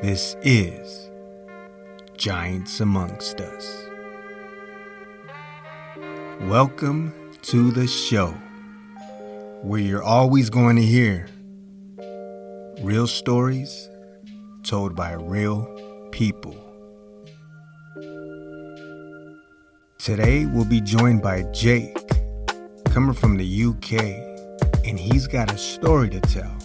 This is Giants Amongst Us. Welcome to the show where you're always going to hear real stories told by real people. Today we'll be joined by Jake, coming from the UK, and he's got a story to tell.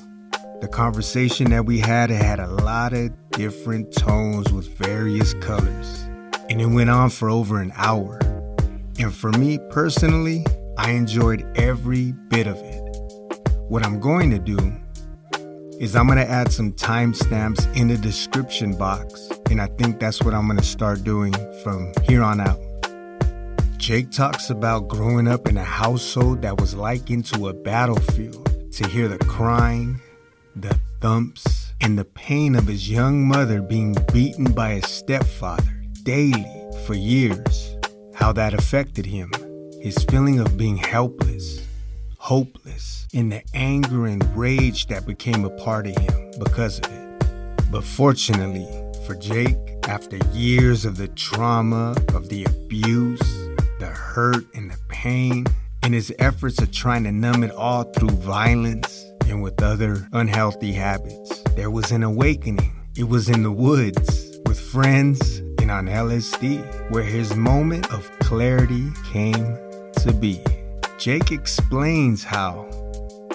The conversation that we had had a lot of different tones with various colors, and it went on for over an hour. And for me personally, I enjoyed every bit of it. What I'm going to do is I'm going to add some timestamps in the description box, and I think that's what I'm going to start doing from here on out. Jake talks about growing up in a household that was likened to a battlefield to hear the crying, the thumps, and the pain of his young mother being beaten by his stepfather daily for years. How that affected him, his feeling of being helpless, hopeless, and the anger and rage that became a part of him because of it. But fortunately for Jake, after years of the trauma, of the abuse, hurt, and the pain, and his efforts of trying to numb it all through violence and with other unhealthy habits, there was an awakening. It was in the woods with friends and on LSD where his moment of clarity came to be. Jake explains how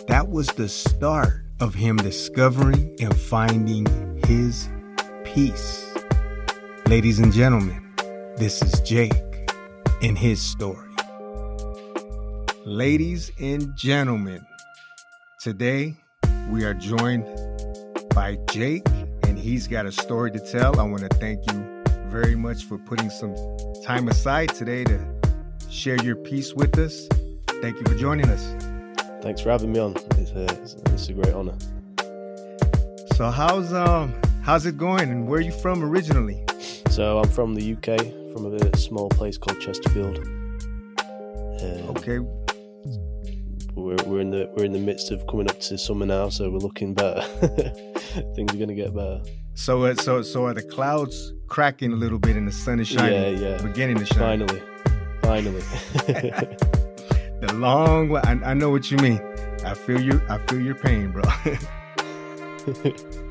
that was the start of him discovering and finding his peace. Ladies and gentlemen, this is Jake and his story. Ladies and gentlemen, today we are joined by Jake, and he's got a story to tell. I want to thank you very much for putting some time aside today to share your piece with us. Thank you for joining us. Thanks for having me on. It's a, it's a great honor. So how's um how's it going, and where are you from originally? So I'm from the UK, from a small place called Chesterfield. Um, Okay, we're, we're in the we're in the midst of coming up to summer now, so we're looking better. Things are going to get better. so uh, so so are the clouds cracking a little bit, and the sun is shining, Yeah, yeah. beginning to shine. Finally, finally. The long way. I, I know what you mean. I feel you. I feel your pain, bro.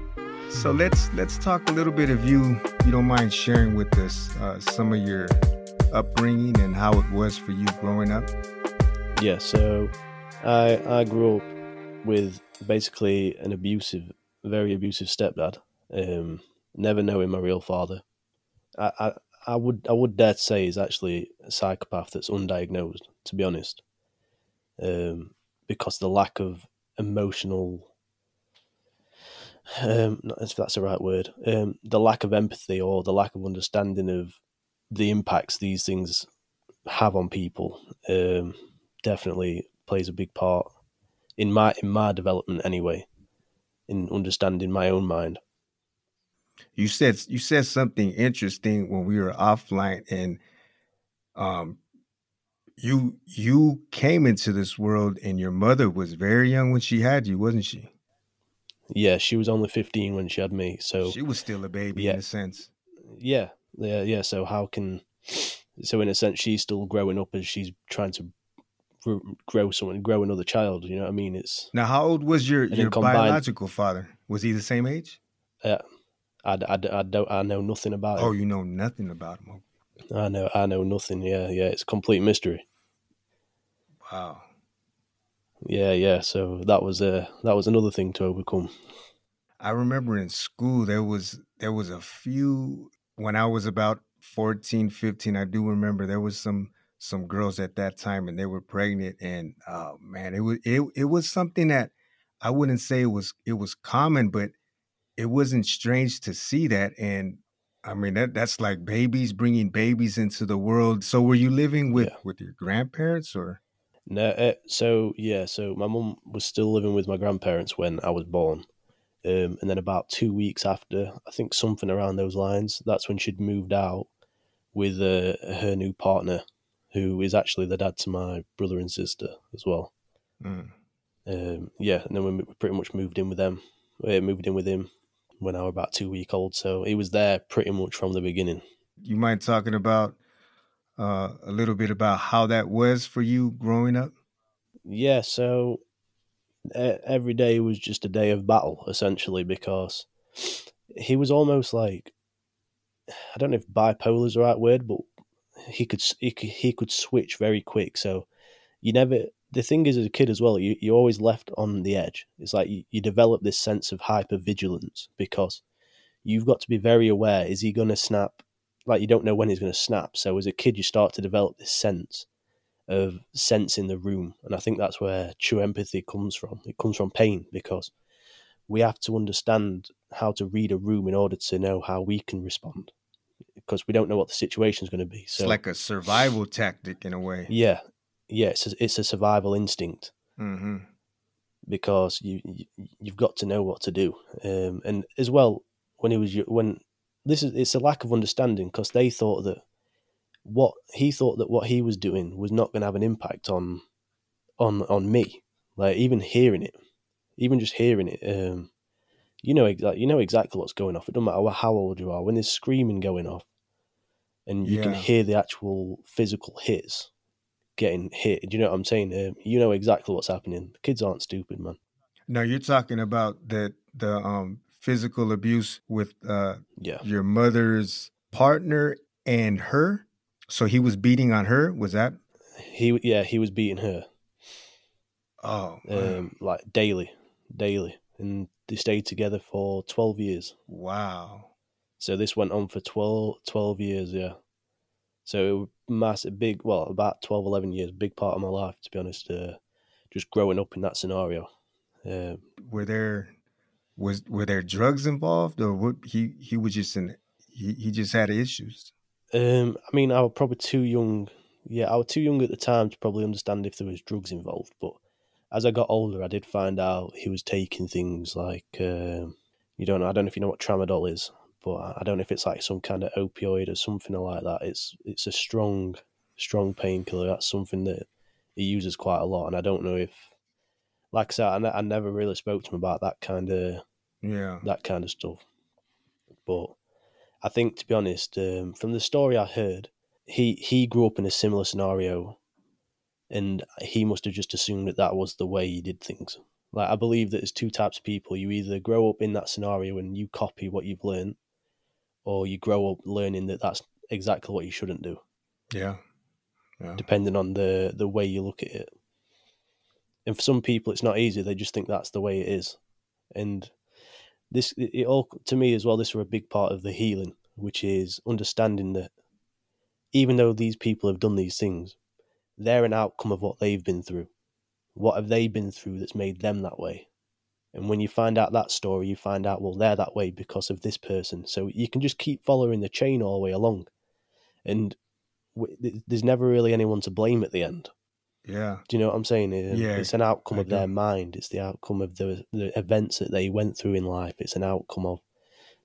so let's let's talk a little bit of you. You don't mind sharing with us uh, some of your upbringing and how it was for you growing up. yeah. So I I grew up with basically an abusive, very abusive stepdad. Um, never knowing my real father. I, I I would I would dare to say he's actually a psychopath that's undiagnosed. To be honest, um, because the lack of emotional, um, not if that's the right word, um, the lack of empathy or the lack of understanding of the impacts these things have on people, um, definitely plays a big part in my in my development anyway, in understanding my own mind. You said you said something interesting when we were offline, and um, you you came into this world, and your mother was very young when she had you, wasn't she? Yeah, she was only fifteen when she had me, so She was still a baby Yeah. in a sense. yeah, yeah, yeah. So how can so in a sense she's still growing up as she's trying to grow someone, grow another child. You know what I mean? It's Now, how old was your your combined- biological father? Was he the same age? Yeah. I, I, I don't I know nothing about Oh, it. you know nothing about him. I know I know nothing. Yeah, yeah. It's a complete mystery. Wow. Yeah, yeah. So that was uh that was another thing to overcome. I remember in school there was there was a few when I was about 14, 15, I do remember there was some some girls at that time and they were pregnant and oh man, it was it it was something that I wouldn't say it was it was common, but it wasn't strange to see that and I mean that that's like babies bringing babies into the world. So were you living with Yeah. with your grandparents or No, uh, so yeah, so my mum was still living with my grandparents when I was born, um, and then about two weeks after, I think something around those lines, that's when she'd moved out with uh, her new partner, who is actually the dad to my brother and sister as well. Mm. Um, yeah, and then we pretty much moved in with them. We moved in with him when I was about two week old, so he was there pretty much from the beginning. You mind talking about uh, a little bit about how that was for you growing up? Yeah, so every day was just a day of battle essentially because he was almost like I don't know if bipolar is the right word, but he could he could, he could switch very quick. So you never. The thing is, as a kid as well, you you're always left on the edge. It's like you, you develop this sense of hyper vigilance because you've got to be very aware. Is he going to snap? Like you don't know when he's going to snap. So as a kid, you start to develop this sense of sense in the room, and I think that's where true empathy comes from. It comes from pain because we have to understand how to read a room in order to know how we can respond because we don't know what the situation is going to be. So it's like a survival tactic in a way. Yeah, yeah, it's a, it's a survival instinct mm-hmm. because you, you have got to know what to do, um, and as well when he was when this is it's a lack of understanding because they thought that what he thought that what he was doing was not going to have an impact on on on me, like even hearing it, even just hearing it. Um, you know exactly you know exactly what's going off. It doesn't matter how old you are. When there's screaming going off, and you yeah. can hear the actual physical hits getting hit. Do you know what I'm saying? Um, you know exactly what's happening. The kids aren't stupid, man. No, you're talking about the the um, physical abuse with uh, yeah. your mother's partner and her. So he was beating on her. Was that? He yeah he was beating her. Oh, um, like daily, daily, and they stayed together for twelve years. Wow. So this went on for 12, 12 years, yeah. So massive, big, well, about 12, 11 years, big part of my life, to be honest. Uh, just growing up in that scenario. Um, were there was were there drugs involved, or what? He he was just in he he just had issues. Um, I mean, I was probably too young. Yeah, I was too young at the time to probably understand if there was drugs involved. But as I got older, I did find out he was taking things like um, you don't know. I don't know if you know what tramadol is but I don't know if it's like some kind of opioid or something like that. It's it's a strong strong painkiller. That's something that he uses quite a lot, and I don't know if, like I said, I, I never really spoke to him about that kind of yeah that kind of stuff. But I think, to be honest, um, from the story I heard, he he grew up in a similar scenario, and he must have just assumed that that was the way he did things. Like I believe that there's two types of people. You either grow up in that scenario and you copy what you've learned, or you grow up learning that that's exactly what you shouldn't do. Yeah. yeah. Depending on the the way you look at it. And for some people it's not easy, they just think that's the way it is. And this it all to me as well this were a big part of the healing, which is understanding that even though these people have done these things, they're an outcome of what they've been through. What have they been through that's made them that way? And when you find out that story, you find out, well, they're that way because of this person. So you can just keep following the chain all the way along. And there's never really anyone to blame at the end. Yeah. Do you know what I'm saying? Yeah. It's an outcome I of do. their mind. It's the outcome of the, the events that they went through in life. It's an outcome of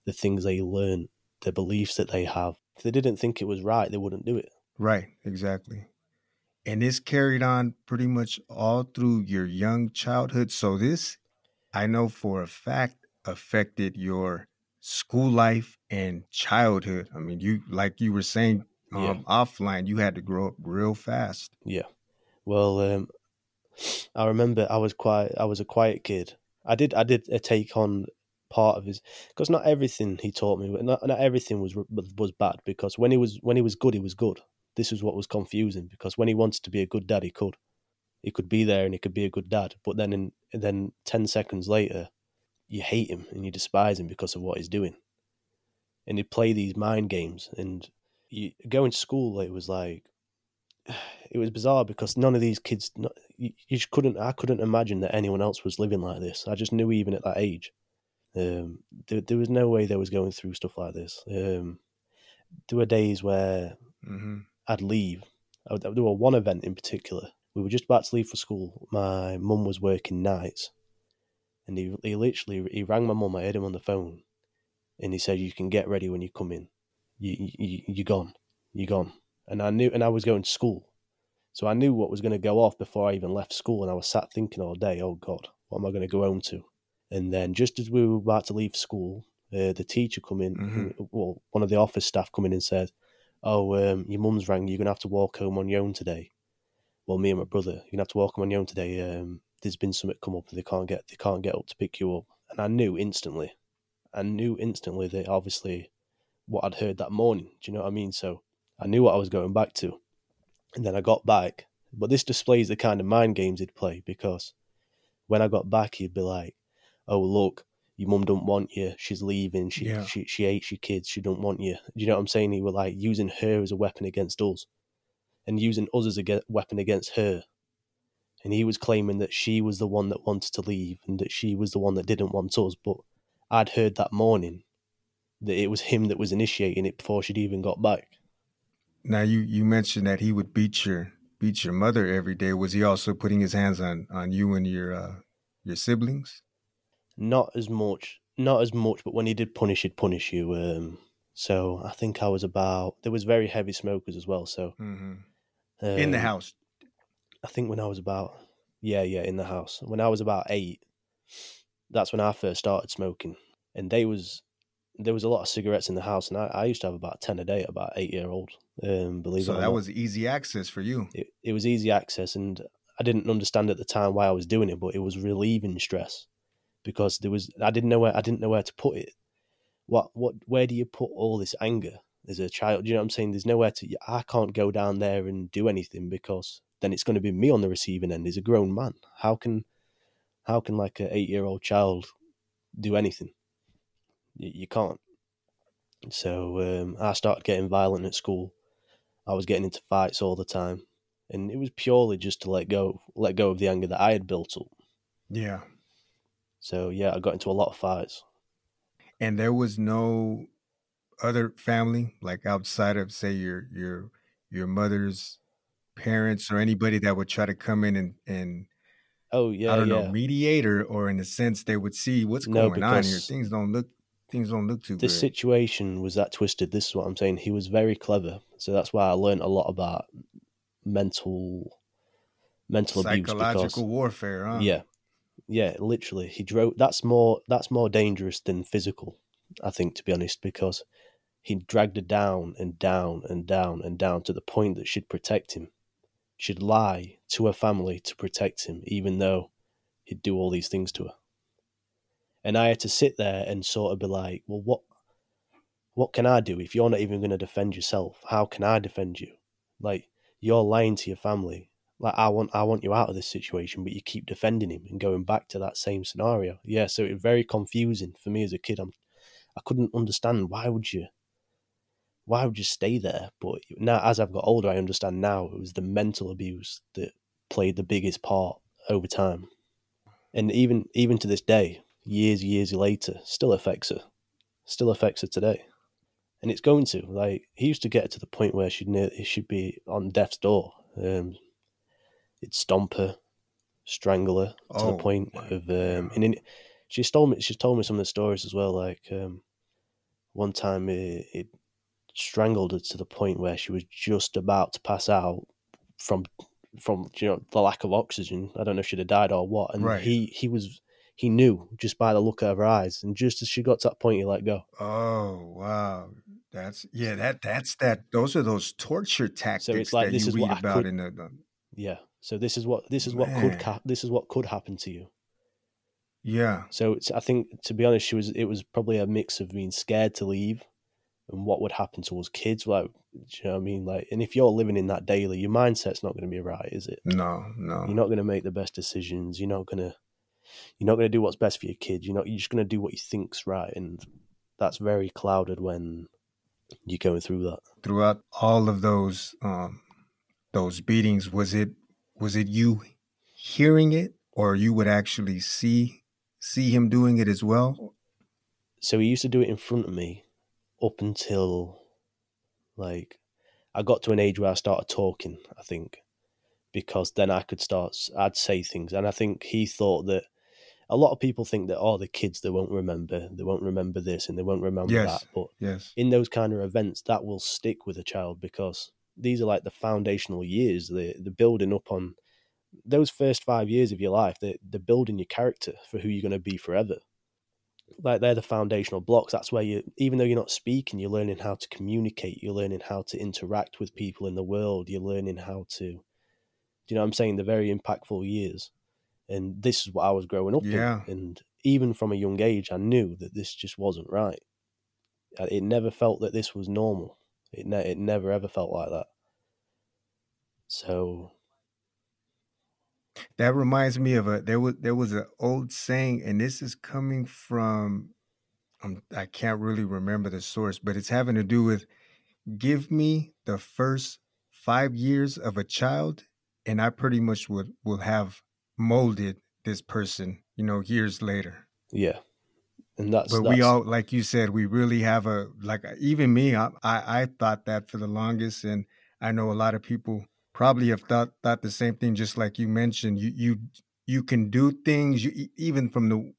the things they learn, the beliefs that they have. If they didn't think it was right, they wouldn't do it. Right. Exactly. And this carried on pretty much all through your young childhood. So this I know for a fact affected your school life and childhood. I mean, you like you were saying um, yeah. offline, you had to grow up real fast. Yeah. Well, um, I remember I was quite I was a quiet kid. I did I did a take on part of his because not everything he taught me, not not everything was was bad. Because when he was when he was good, he was good. This is what was confusing because when he wanted to be a good dad, he could he could be there and he could be a good dad. But then in then ten seconds later, you hate him and you despise him because of what he's doing. And he'd play these mind games and you going to school it was like it was bizarre because none of these kids you, you couldn't I couldn't imagine that anyone else was living like this. I just knew even at that age. Um, there, there was no way they was going through stuff like this. Um, there were days where mm-hmm. I'd leave. I, there were one event in particular we were just about to leave for school. My mum was working nights, and he he literally he rang my mum. I heard him on the phone, and he said, "You can get ready when you come in. You you you're gone. You're gone." And I knew, and I was going to school, So I knew what was going to go off before I even left school, and I was sat thinking all day, "Oh God, what am I going to go home to?" And then just as we were about to leave school, uh, the teacher come in, Mhm. well, one of the office staff come in and said, "Oh, um, your mum's rang. You're going to have to walk home on your own today." Well, me and my brother, you're gonna have to walk home on your own today. Um, there's been something come up, and they can't get they can't get up to pick you up. And I knew instantly, I knew instantly that obviously what I'd heard that morning. Do you know what I mean? So I knew what I was going back to. And then I got back. But this displays the kind of mind games he'd play because when I got back, he'd be like, "Oh look, your mum don't want you. She's leaving. She Yeah. she she hates your kids. She don't want you." Do you know what I'm saying? He was like using her as a weapon against us, and using us as a weapon against her. And he was claiming that she was the one that wanted to leave and that she was the one that didn't want us. But I'd heard that morning that it was him that was initiating it before she'd even got back. Now you you mentioned that he would beat your beat your mother every day. Was he also putting his hands on on you and your uh, your siblings? Not as much, not as much, but when he did punish, he'd punish you. Um, so I think I was about. There was very heavy smokers as well. So hmm um, in the house. I think when I was about, yeah, yeah, in the house. When I was about eight, that's when I first started smoking, and they was there was a lot of cigarettes in the house, and I, I used to have about ten a day at about eight year old. Um, believe So that was easy access for you. it, it was easy access and I didn't understand at the time why I was doing it, but it was relieving stress because there was I didn't know where I didn't know where to put it. What what where do you put all this anger as a child? You know what I'm saying? There's nowhere to I can't go down there and do anything because then it's going to be me on the receiving end as a grown man. How can how can like an eight year old child do anything? You, you can't. So um, I started getting violent at school. I was getting into fights all the time, and it was purely just to let go, let go of the anger that I had built up. Yeah. So yeah, I got into a lot of fights. And there was no other family, like outside of say your your your mother's parents or anybody that would try to come in and and Oh yeah, I don't yeah. know mediator or in a sense they would see what's No, going on here. Things don't look things don't look too the good. situation was that twisted. This is what I'm saying. He was very clever, so that's why I learned a lot about mental mental abuse. Psychological Because warfare, huh? yeah, yeah, literally, he drove. That's more that's more dangerous than physical. I think, to be honest, because he dragged her down and down and down and down to the point that she'd protect him. She'd lie to her family to protect him, even though he'd do all these things to her. And I had to sit there and sort of be like, well, what, what can I do if you're not even going to defend yourself? How can I defend you? Like you're lying to your family. Like I want, I want you out of this situation, but you keep defending him and going back to that same scenario. Yeah, so it was very confusing for me as a kid. I'm, I couldn't understand why would you, why would you stay there? But now, as I've got older, I understand now it was the mental abuse that played the biggest part over time, and even even to this day, years years later, still affects her, still affects her today, and it's going to like he used to get her to the point where she'd near, she'd be on death's door. Um, it'd stomp her, strangle her to Oh, the point of um, and in, she's told me she's told me some of the stories as well. Like um, one time it, it strangled her to the point where she was just about to pass out from from you know the lack of oxygen. I don't know if she'd have died or what. And Right. he he was he knew just by the look of her eyes, and just as she got to that point, he let go. Oh wow, that's yeah. That that's that. Those are those torture tactics so it's like, that this you is read what about could- in the. the Yeah. So this is what this is what could ca- this is what could happen to you. yeah, So it's, I think, to be honest, she was. It was probably a mix of being scared to leave, and what would happen to us kids. Like, do you know what I mean? Like, and if you're living in that daily, your mindset's not going to be right, is it? no, no. You're not going to make the best decisions. You're not going to. You're not going to do what's best for your kids. You're not. You're just going to do what you think's right, and that's very clouded when you're going through that. Throughout all of those um, those beatings, was it was it you hearing it, or you would actually see see him doing it as well? so he used to do it in front of me up until like I got to an age where I started talking, I think, because then I could start, I'd say things. And I think he thought that a lot of people think that, oh, the kids, they won't remember, they won't remember this and they won't remember Yes. that. But Yes. in those kind of events, that will stick with a child because these are like the foundational years. The the building up on those first five years of your life. They they're building your character for who you're going to be forever. Like they're the foundational blocks. That's where you, even though you're not speaking, you're learning how to communicate. You're learning how to interact with people in the world. You're learning how to, do you know what I'm saying? The very impactful years. And this is what I was growing up Yeah. in. And even from a young age, I knew that this just wasn't right. It never felt that this was normal. It ne- it never ever felt like that. So That reminds me of a there was there was an old saying, and this is coming from um, I can't really remember the source, but it's having to do with give me the first five years of a child, and I pretty much would will have molded this person, you know, years later. yeah, and that's But that's, we all, like you said, we really have a like even me. I, I I thought that for the longest, and I know a lot of people probably have thought thought the same thing. Just like you mentioned, you you you can do things. You even from the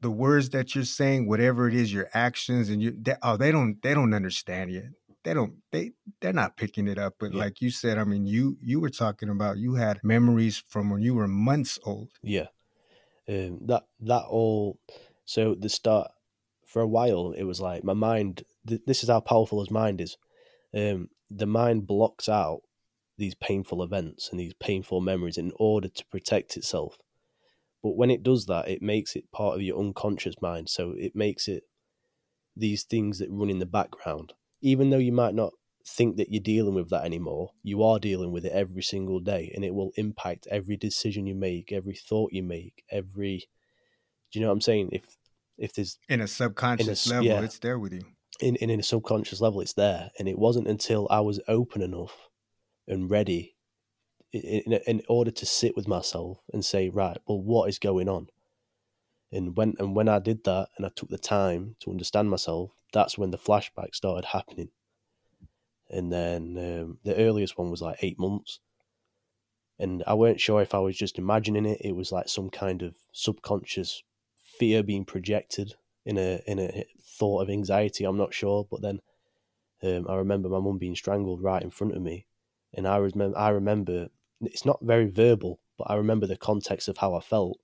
the words that you're saying, whatever it is, your actions, and you they, oh they don't they don't understand you. They don't they they're not picking it up. But Yeah. like you said, I mean, you you were talking about you had memories from when you were months old. Yeah. Um, that that all. So the start for a while, it was like my mind. Th- this is how powerful his mind is. Um, the mind blocks out these painful events and these painful memories in order to protect itself. But when it does that, it makes it part of your unconscious mind. So it makes it these things that run in the background. Even though you might not think that you're dealing with that anymore, you are dealing with it every single day and it will impact every decision you make, every thought you make, every do you know what I'm saying? If if there's In a subconscious s- level, yeah. it's there with you. in, in a subconscious level it's there and it wasn't until i was open enough and ready in, in, in order to sit with myself and say right well what is going on and when and when i did that and i took the time to understand myself that's when the flashback started happening. And then um, the earliest one was like eight months. And i weren't sure if i was just imagining it. It was like some kind of subconscious fear being projected in a in a thought of anxiety. I'm not sure, but then um, I remember my mum being strangled right in front of me, and I remember I remember it's not very verbal, but I remember the context of how I felt,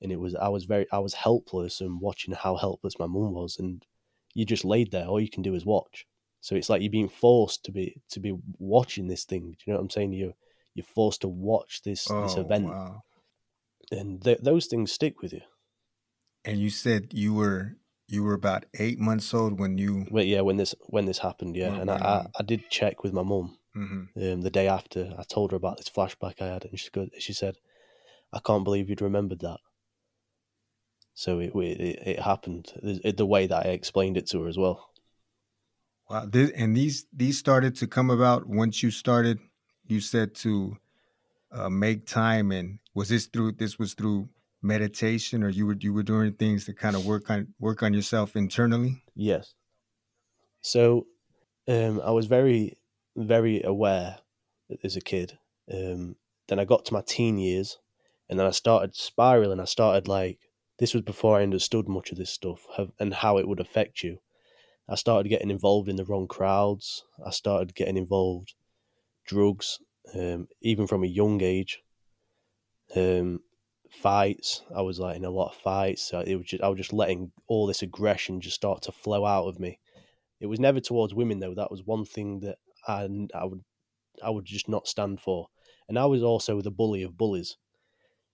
and it was I was very I was helpless and watching how helpless my mum was, and you just laid there. All you can do is watch. So it's like you're being forced to be to be watching this thing. Do you know what I'm saying? You you're forced to watch this this Oh, event, wow. and th- those things stick with you. And you said you were you were about eight months old when you. But yeah, when this when this happened, yeah, When and I, I. I did check with my mum Mhm. um, the day after. I told her about this flashback I had, and she go, she said, "I can't believe you'd remembered that." So it it, it happened it, the way that I explained it to her as well. Wow. This, and these these started to come about once you started. You said to uh, make time, and was this through? This was through meditation, or you were you were doing things to kind of work on work on yourself internally. Yes. So um, I was very very aware as a kid. Um, then I got to my teen years, and then I started spiraling. I started like this was before I understood much of this stuff and how it would affect you. I started getting involved in the wrong crowds. I started getting involved drugs, um, even from a young age. Um, fights. I was like in a lot of fights. It was just, I was just letting all this aggression just start to flow out of me. It was never towards women though. That was one thing that I, I would I would just not stand for. And I was also the bully of bullies.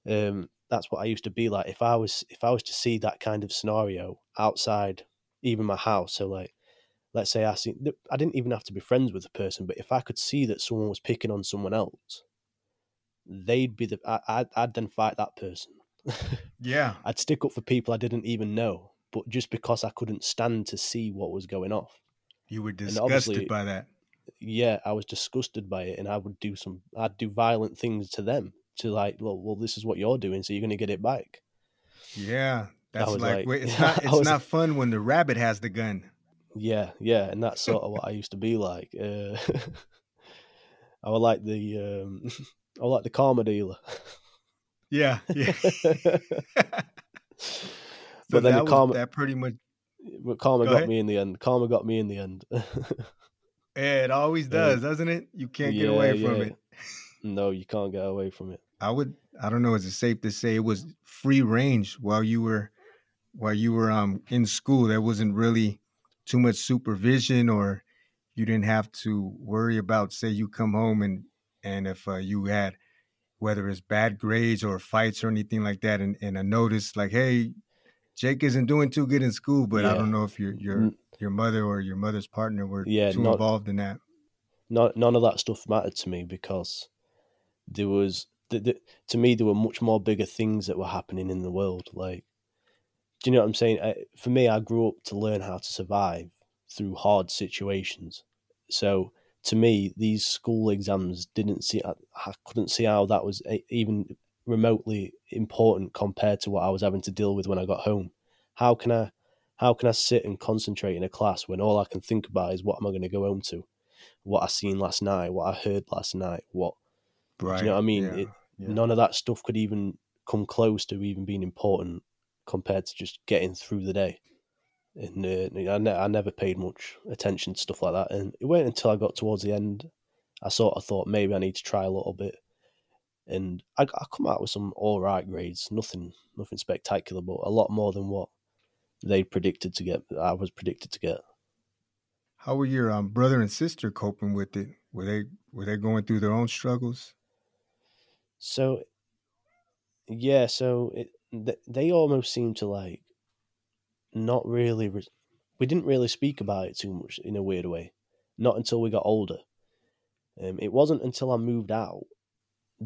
Um, that's what I used to be like. If I was if I was to see that kind of scenario outside even my house, so like let's say I see I didn't even have to be friends with the person, but if I could see that someone was picking on someone else, they'd be the I, I'd, I'd then fight that person. Yeah. I'd stick up for people I didn't even know, but just because I couldn't stand to see what was going off. You were disgusted by that. Yeah, I was disgusted by it, and I would do some, I'd do violent things to them to like, well, well, this is what you're doing, so you're going to get it back. Yeah. That's was like, like- wait, it's not it's was- not fun when the rabbit has the gun. Yeah, yeah, and that's sort of what I used to be like. Uh, I was like the, um, I was like the karma dealer. Yeah. Yeah. so But then that the was- karma- that pretty much but karma Go got ahead. me in the end. Karma got me in the end. Yeah, it always does, doesn't it? You can't get away from yeah. it. No, you can't get away from it. I would I don't know, is it safe to say it was free range while you were while you were um in school? There wasn't really too much supervision or you didn't have to worry about say you come home and and if uh, you had whether it's bad grades or fights or anything like that and, and a notice like hey jake isn't doing too good in school but i don't know if your your your mother or your mother's partner were Yeah, too not- involved in that None, none of that stuff mattered to me because there was the, the, to me there were much more bigger things that were happening in the world. Like, do you know what I'm saying? I, for me, I grew up to learn how to survive through hard situations. So to me, these school exams didn't see. I, I couldn't see how that was a, even remotely important compared to what I was having to deal with when I got home. How can I? How can I sit and concentrate in a class when all I can think about is what am I going to go home to? What I seen last night, what I heard last night, what right do you know what I mean? yeah, It, yeah. None of that stuff could even come close to even being important compared to just getting through the day. And uh, I, ne- I never paid much attention to stuff like that. And it wasn't until I got towards the end, I sort of thought maybe I need to try a little bit. And I, I come out with some all right grades, nothing, nothing spectacular, but a lot more than what they predicted to get. I was predicted to get. how were your um, brother and sister coping with it were they were they going through their own struggles So, yeah, so it, th- they almost seem to like not really. Re- we didn't really speak about it too much in a weird way, not until we got older. Um, it wasn't until I moved out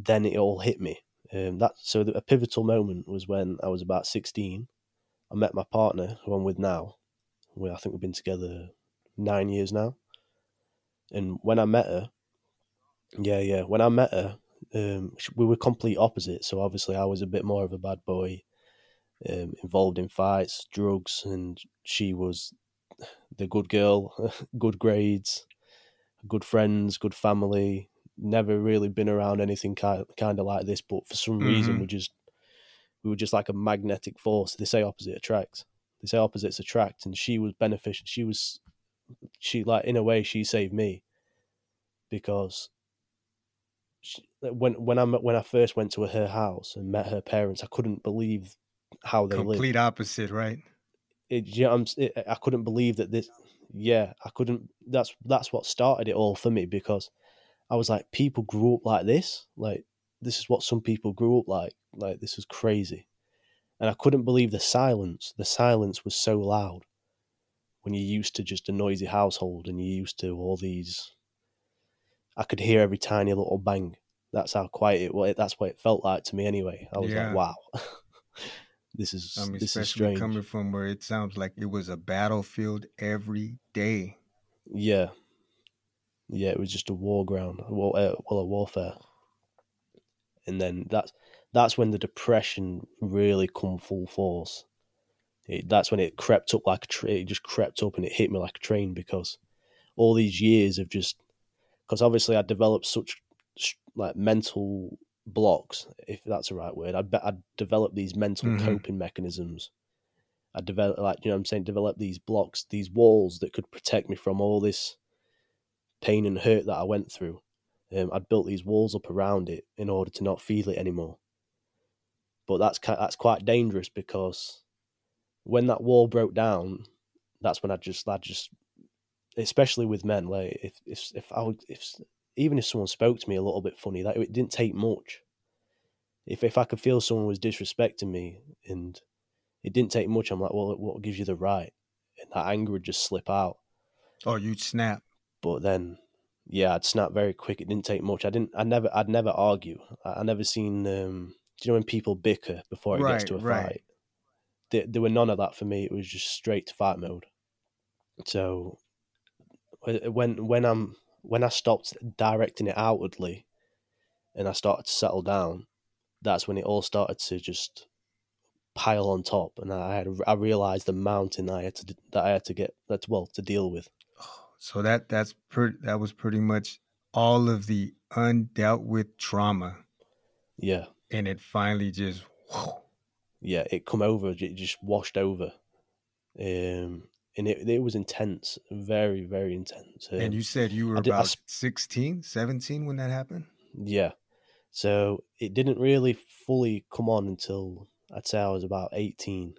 then it all hit me. Um, that so the, a pivotal moment was when I was about sixteen. I met my partner, who I'm with now. We I think we've been together nine years now. And when I met her, yeah, yeah, when I met her, um, we were complete opposites. So obviously, I was a bit more of a bad boy, um, involved in fights, drugs, and she was the good girl, good grades, good friends, good family. Never really been around anything kind kind of like this, but for some reason, Mhm. we just we were just like a magnetic force. They say opposite attracts. They say opposites attract, and she was beneficial. She was she like in a way she saved me because she, when when I when I first went to her house and met her parents, I couldn't believe how they lived. complete opposite right It, you know, it, I couldn't believe that this. Yeah, I couldn't. That's that's what started it all for me because I was like, people grew up like this. Like this is what some people grew up like. Like this is crazy, and I couldn't believe the silence. The silence was so loud when you're used to just a noisy household and you're used to all these. I could hear every tiny little bang. That's how quiet it was. That's what it felt like to me anyway. I was Yeah. like, wow, this is I mean, this is strange. coming from where it sounds like it was a battlefield every day. Yeah, yeah, it was just a war ground, war, uh, well, a warfare, and then that's that's when the depression really come full force. It, that's when it crept up like a tra- it just crept up and it hit me like a train because all these years of just because obviously I developed such like mental blocks, if that's the right word. I I developed these mental Mhm. coping mechanisms. I developed like you know what I'm saying developed these blocks, these walls that could protect me from all this pain and hurt that I went through. Um, I'd built these walls up around it in order to not feel it anymore. But that's that's quite dangerous because when that wall broke down, that's when I just I just especially with men like if if if I would if even if someone spoke to me a little bit funny that it didn't take much. If if I could feel someone was disrespecting me and it didn't take much, I'm like, well, what gives you the right? And that anger would just slip out. Oh, you'd snap. But then, yeah, I'd snap very quick. It didn't take much. I didn't. I never. I'd never argue. I, I never seen. Um, do you know when people bicker before it gets to a right. fight? There, there were none of that for me. It was just straight to fight mode. So when when I'm when I stopped directing it outwardly, and I started to settle down, that's when it all started to just pile on top, and I had I realized the mountain I had to that I had to get that's well to deal with. So that that's pretty. That was pretty much all of the undealt with trauma, Yeah. and it finally just. whew, yeah, it come over, it just washed over. Um, and it it was intense, very very intense. Um, and you said you were did, about I, 16, 17 when that happened. Yeah, so it didn't really fully come on until I'd say I was about 18,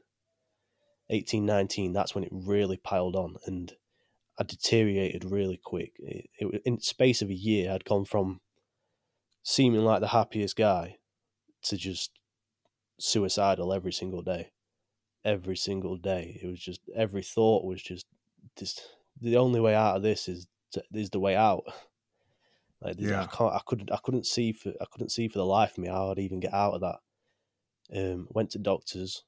18 19. That's when it really piled on, and I deteriorated really quick. It, it, in space of a year, I'd gone from seeming like the happiest guy to just suicidal every single day. Every single day, it was just every thought was just just The only way out of this is to, is the way out. Like yeah. I can't, I couldn't, I couldn't see for, I couldn't see for the life of me how I'd even get out of that. Um, went to doctors.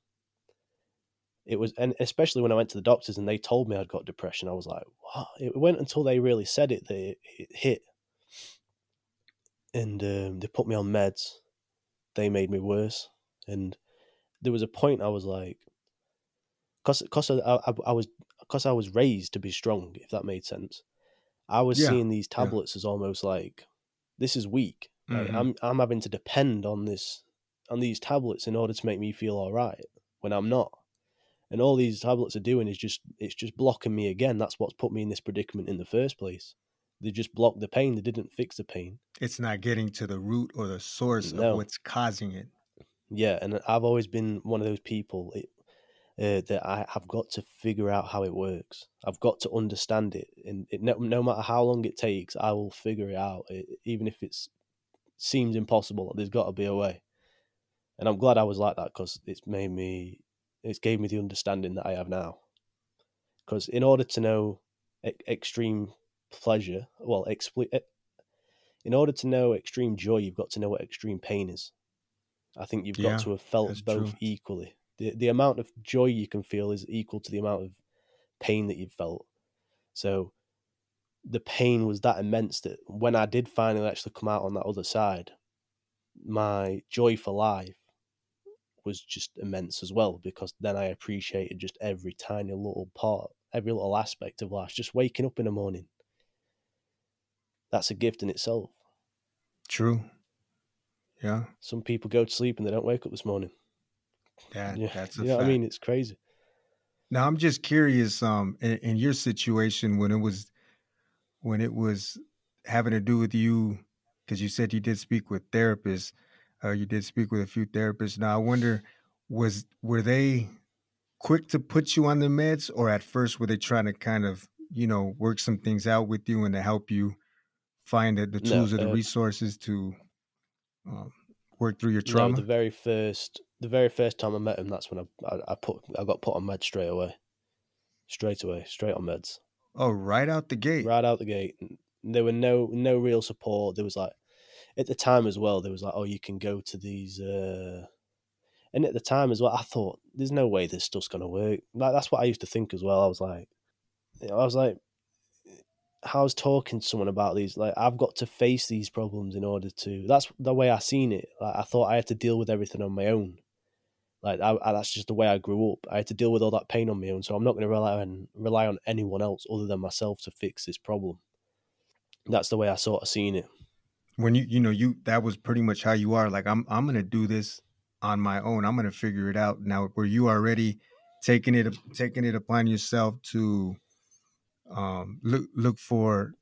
It was, and especially when I went to the doctors and they told me I'd got depression, I was like, what? It went until they really said it that it, it hit, and um, they put me on meds. They made me worse, and there was a point I was like, cause, cause I, I, I was, cause I was raised to be strong, if that made sense. I was yeah. seeing these tablets yeah. as almost like this is weak. Mm-hmm. I'm I'm having to depend on this on these tablets in order to make me feel all right when I'm not. And all these tablets are doing is just it's just blocking me again. That's what's put me in this predicament in the first place. They just blocked the pain. They didn't fix the pain. It's not getting to the root or the source no. of what's causing it. Yeah, and I've always been one of those people. It, uh, that I have got to figure out how it works. I've got to understand it, and it, no, no, matter how long it takes, I will figure it out. It, even if it seems impossible, there's got to be a way. And I'm glad I was like that because it's made me, it's gave me the understanding that I have now. Because in order to know e- extreme pleasure, well, expl- in order to know extreme joy, you've got to know what extreme pain is. I think you've got to have felt both true. equally the the amount of joy you can feel is equal to the amount of pain that you've felt. So the pain was that immense that when I did finally actually come out on that other side, my joy for life was just immense as well because then I appreciated just every tiny little part, every little aspect of life. Just waking up in the morning. That's a gift in itself. True. Yeah. Some people go to sleep and they don't wake up this morning. That yeah. that's a yeah. I mean, it's crazy. Now I'm just curious. Um, in, in your situation when it was when it was having to do with you, because you said you did speak with therapists. Uh, you did speak with a few therapists. Now I wonder, was were they quick to put you on the meds, or at first were they trying to kind of you know work some things out with you and to help you find the, the tools no, uh, or the resources to um, work through your trauma? No, the very first the very first time I met him, that's when I, I, I put I got put on meds straight away, straight away, straight on meds. Oh, right out the gate. Right out the gate. There were no no real support. There was like at the time as well. There was like, oh, you can go to these. Uh... And at the time as well, I thought there's no way this stuff's gonna work. Like that's what I used to think as well. I was like, you know, I was like, I was talking to someone about these. Like I've got to face these problems in order to. That's the way I seen it. Like I thought I had to deal with everything on my own. Like I, I, that's just the way I grew up. I had to deal with all that pain on my own, so I'm not going to rely on rely on anyone else other than myself to fix this problem. That's the way I sort of seen it. When you you know you that was pretty much how you are. Like I'm I'm going to do this on my own. I'm going to figure it out. Now, were you already taking it taking it upon yourself to um, look look for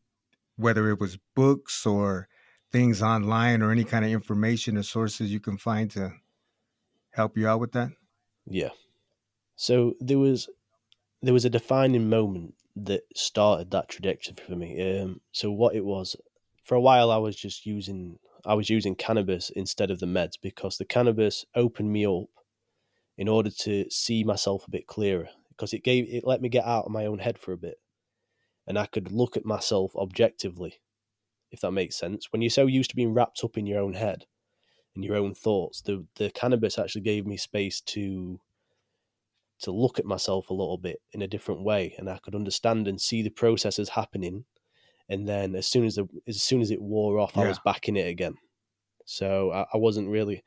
whether it was books or things online or any kind of information or sources you can find to help you out with that? Yeah. So there was there was a defining moment that started that trajectory for me. Um, so what it was, for a while, I was just using I was using cannabis instead of the meds because the cannabis opened me up in order to see myself a bit clearer because it gave it let me get out of my own head for a bit and I could look at myself objectively if that makes sense when you're so used to being wrapped up in your own head and your own thoughts. The the cannabis actually gave me space to to look at myself a little bit in a different way, and I could understand and see the processes happening. And then as soon as the, as soon as it wore off, yeah. I was back in it again. So I, I wasn't really.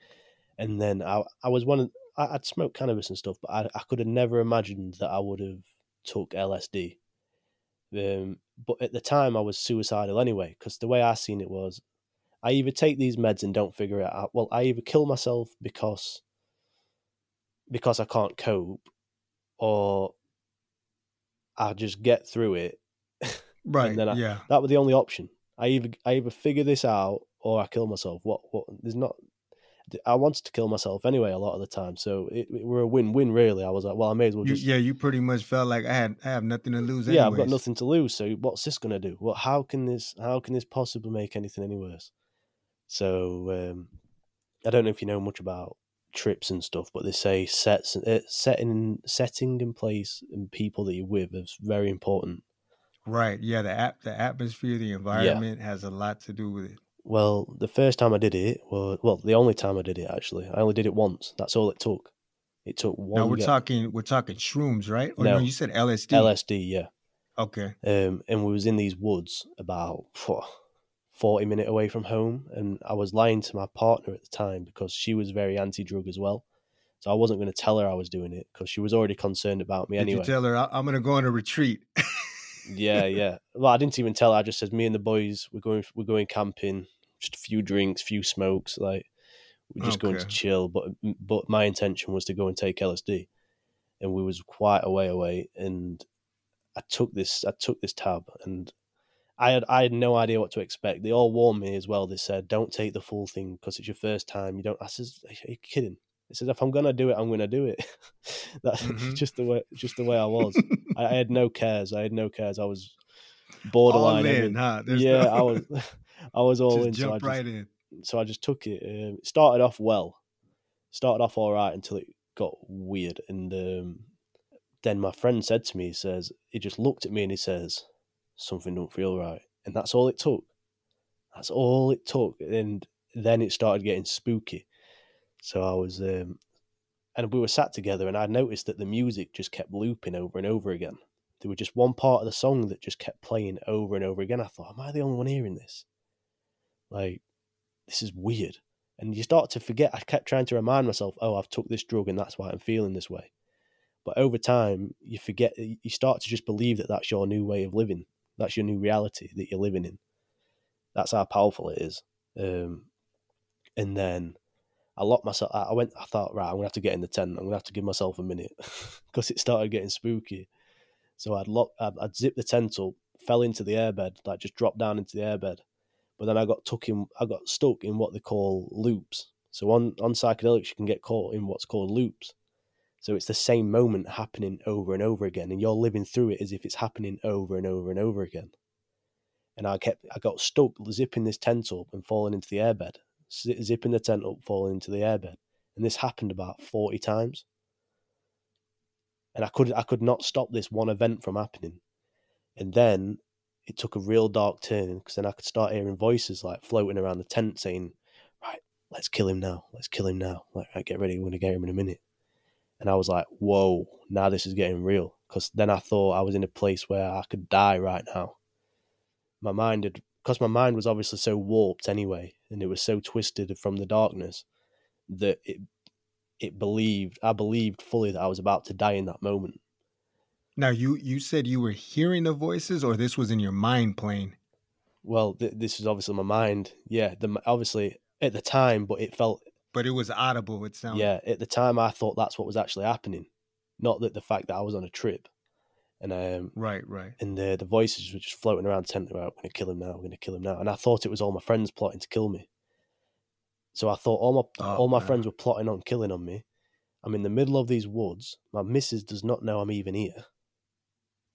And then I I was one of I, would smoked cannabis and stuff, but I I could have never imagined that I would have took LSD. Um, but at the time, I was suicidal anyway, because the way I seen it was I either take these meds and don't figure it out. Well, I either kill myself because because I can't cope, or I just get through it. Right. then I- yeah. That was the only option. I either I either figure this out or I kill myself. What what? There's not. I wanted to kill myself anyway a lot of the time, so it, it were a win-win really. I was like, well, I may as well You- just yeah, you pretty much felt like I had I have nothing to lose. yeah, I've got nothing to lose. So what's this gonna do? What? How can this? How can this possibly make anything any worse? So um, I don't know if you know much about trips and stuff, but they say sets, uh, setting, setting in place and people that you're with is very important. Right. Yeah. The app, the atmosphere, the environment has a lot to do with it. Well, the first time I did it was well, the only time I did it actually. I only did it once. That's all it took. It took one. now we're get- talking we're talking shrooms, right? Or No. no, you said LSD. LSD, yeah. Okay. um, and we was in these woods about phew, 40 minute away from home and i was lying to my partner at the time because she was very anti-drug as well. So i wasn't going to tell her i was doing it because she was already concerned about me Did anyway. you tell her "I- I'm gonna go on a retreat? yeah yeah. Well i didn't even tell her i just said me and the boys we're going we're going camping just a few drinks few smokes like we're just going to chill. But but my intention was to go and take lsd and we was quite a way away and i took this i took this tab and i had i had no idea what to expect they all warned me as well they said don't take the full thing because it's your first time you don't i says are you kidding it says if i'm gonna do it i'm gonna do it that's Mhm. just the way just the way i was I, I had no cares. I had no cares. I was all borderline. in, huh? Yeah, no- I was. I was all just in. So I jump just, right in. so I just took it. Um, it started off well. Started off all right until it got weird, and um, then my friend said to me, he says, he just looked at me and he says, something don't feel right, and that's all it took. That's all it took, and then it started getting spooky. So I was, um, and we were sat together, and I noticed that the music just kept looping over and over again. There was just one part of the song that just kept playing over and over again. I thought, am I the only one hearing this? Like, this is weird. And you start to forget. I kept trying to remind myself, oh, I've took this drug and that's why I'm feeling this way. But over time, you forget, you start to just believe that that's your new way of living. That's your new reality that you're living in. That's how powerful it is. Um, and then I locked myself. I went. I thought, right, I'm gonna have to get in the tent. I'm gonna have to give myself a minute because it started getting spooky. So I'd lock. I'd, I'd zip the tent up, fell into the airbed, like just dropped down into the airbed. But then I got tuck in. I got stuck in what they call loops. So on on psychedelics, you can get caught in what's called loops. So it's the same moment happening over and over again, and you're living through it as if it's happening over and over and over again. And I kept, I got stuck zipping this tent up and falling into the airbed, zi- zipping the tent up, falling into the airbed, and this happened about forty times. And I could, I could not stop this one event from happening. And then it took a real dark turn because then I could start hearing voices like floating around the tent saying, "Right, let's kill him now. Let's kill him now. Like, right, get ready. We're gonna get him in a minute." And I was like, "Whoa, now this is getting real." Because then I thought I was in a place where I could die right now. My mind had, because my mind was obviously so warped anyway, and it was so twisted from the darkness that it, it believed, I believed fully that I was about to die in that moment. Now you you said you were hearing the voices, or this was in your mind playing. Well, th- this is obviously my mind. Yeah, the obviously at the time, but it felt But it was audible. It sounded. yeah. At the time, I thought that's what was actually happening, not that the fact that I was on a trip, and um, Right. Right. and the the voices were just floating around tent. About, I'm going to kill him now. I'm going to kill him now. And I thought it was all my friends plotting to kill me. So I thought all my Oh, all my man. friends were plotting on killing on me. I'm in the middle of these woods. My missus does not know I'm even here.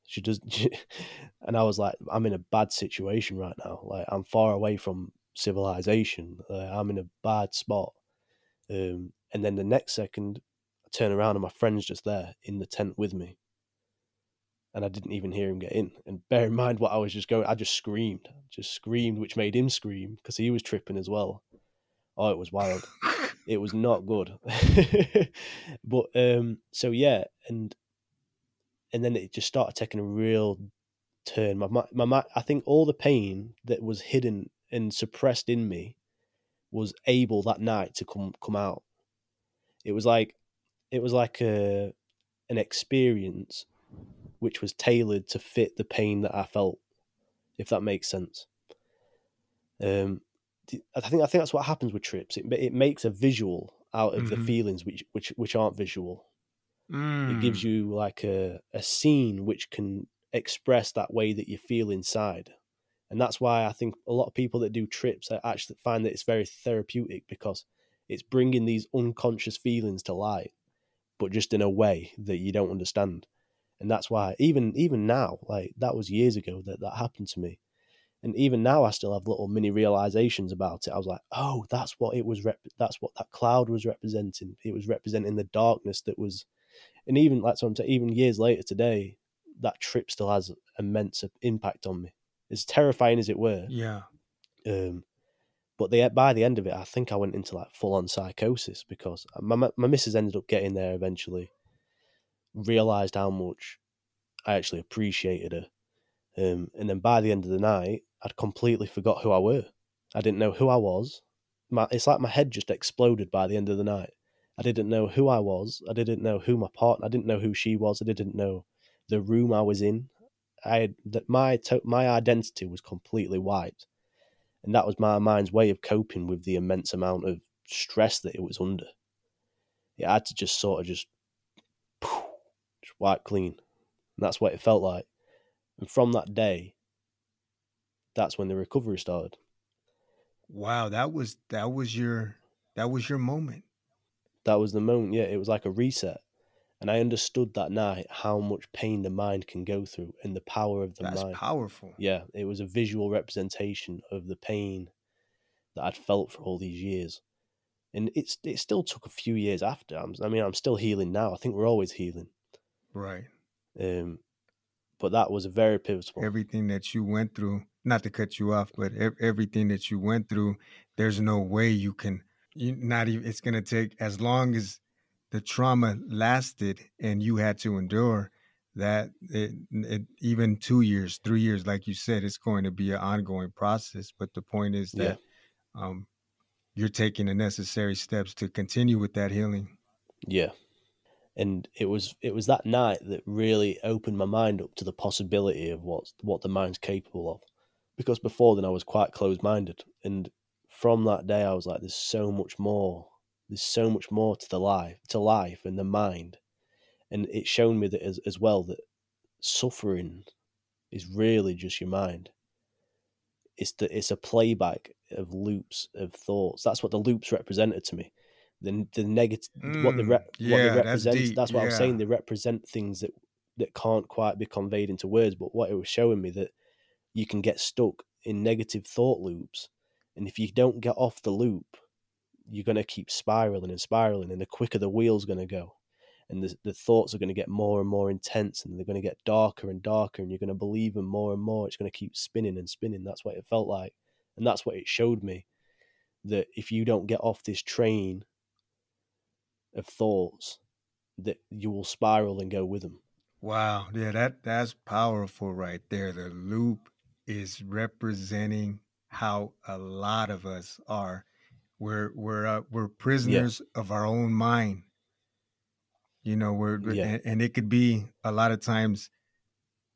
She does, and I was like, I'm in a bad situation right now. Like I'm far away from civilization. Like, I'm in a bad spot. Um, and then the next second, I turn around and my friend's just there in the tent with me and I didn't even hear him get in. And bear in mind what I was just going, I just screamed, just screamed, which made him scream because he was tripping as well. Oh, it was wild. it was not good. but um, so yeah, and and then it just started taking a real turn. My mi- my, I think all the pain that was hidden and suppressed in me was able that night to come come out. It was like it was like a an experience which was tailored to fit the pain that I felt, if that makes sense. Um, I think I think that's what happens with trips. It it makes a visual out of the Mhm. feelings which which which aren't visual. It gives Mm. you like a, a scene which can express that way that you feel inside. And that's why I think a lot of people that do trips actually find that it's very therapeutic because it's bringing these unconscious feelings to light, but just in a way that you don't understand. And that's why even even now, like that was years ago that that happened to me. And even now, I still have little mini realizations about it. I was like, "Oh, that's what it was. Rep- that's what that cloud was representing. It was representing the darkness that was." And even like so, even years later today, that trip still has immense impact on me. As terrifying as it were, Yeah. um, but the, by the end of it, I think I went into like full on psychosis because my my my missus ended up getting there eventually. Realized how much I actually appreciated her, um, and then by the end of the night, I'd completely forgot who I were. I didn't know who I was. My, it's like my head just exploded by the end of the night. I didn't know who I was. I didn't know who my partner. I didn't know who she was. I didn't know the room I was in. I had, that my to, my identity was completely wiped, and that was my mind's way of coping with the immense amount of stress that it was under. It had to just sort of just, just wipe clean, and that's what it felt like. And from that day, that's when the recovery started. Wow, that was that was your that was your moment. That was the moment. Yeah, it was like a reset. And I understood that night how much pain the mind can go through and the power of the mind. That's powerful. Yeah, it was a visual representation of the pain that I'd felt for all these years. And it's it still took a few years after. I'm, I mean, I'm still healing now. I think we're always healing. Right. Um, but that was a very pivotal. Everything that you went through, not to cut you off, but ev- everything that you went through, there's no way you can you not even it's going to take as long as the trauma lasted and you had to endure that it, it even 2 years, 3 years like you said it's going to be an ongoing process, but the point is that um you're taking the necessary steps to continue with that healing. Yeah. And it was it was that night that really opened my mind up to the possibility of what what the mind's capable of. Because before then I was quite closed minded. And from that day I was like, there's so much more. There's so much more to the life to life and the mind. And it's shown me that as, as well that suffering is really just your mind. It's the it's a playback of loops of thoughts. That's what the loops represented to me. The the negative what they Mm, re- what yeah, they that's represent. deep, That's what I'm saying. They represent things that that can't quite be conveyed into words. But what it was showing me that you can get stuck in negative thought loops, and if you don't get off the loop, you're gonna keep spiraling and spiraling, and the quicker the wheel's gonna go, and the the thoughts are gonna get more and more intense, and they're gonna get darker and darker, and you're gonna believe them more and more. It's gonna keep spinning and spinning. That's what it felt like, and that's what it showed me. That if you don't get off this train of thoughts, that you will spiral and go with them. Wow, yeah, that that's powerful right there. The loop is representing how a lot of us are. We're we're uh, we're prisoners of our own mind. You know, we're Yeah. and, and it could be a lot of times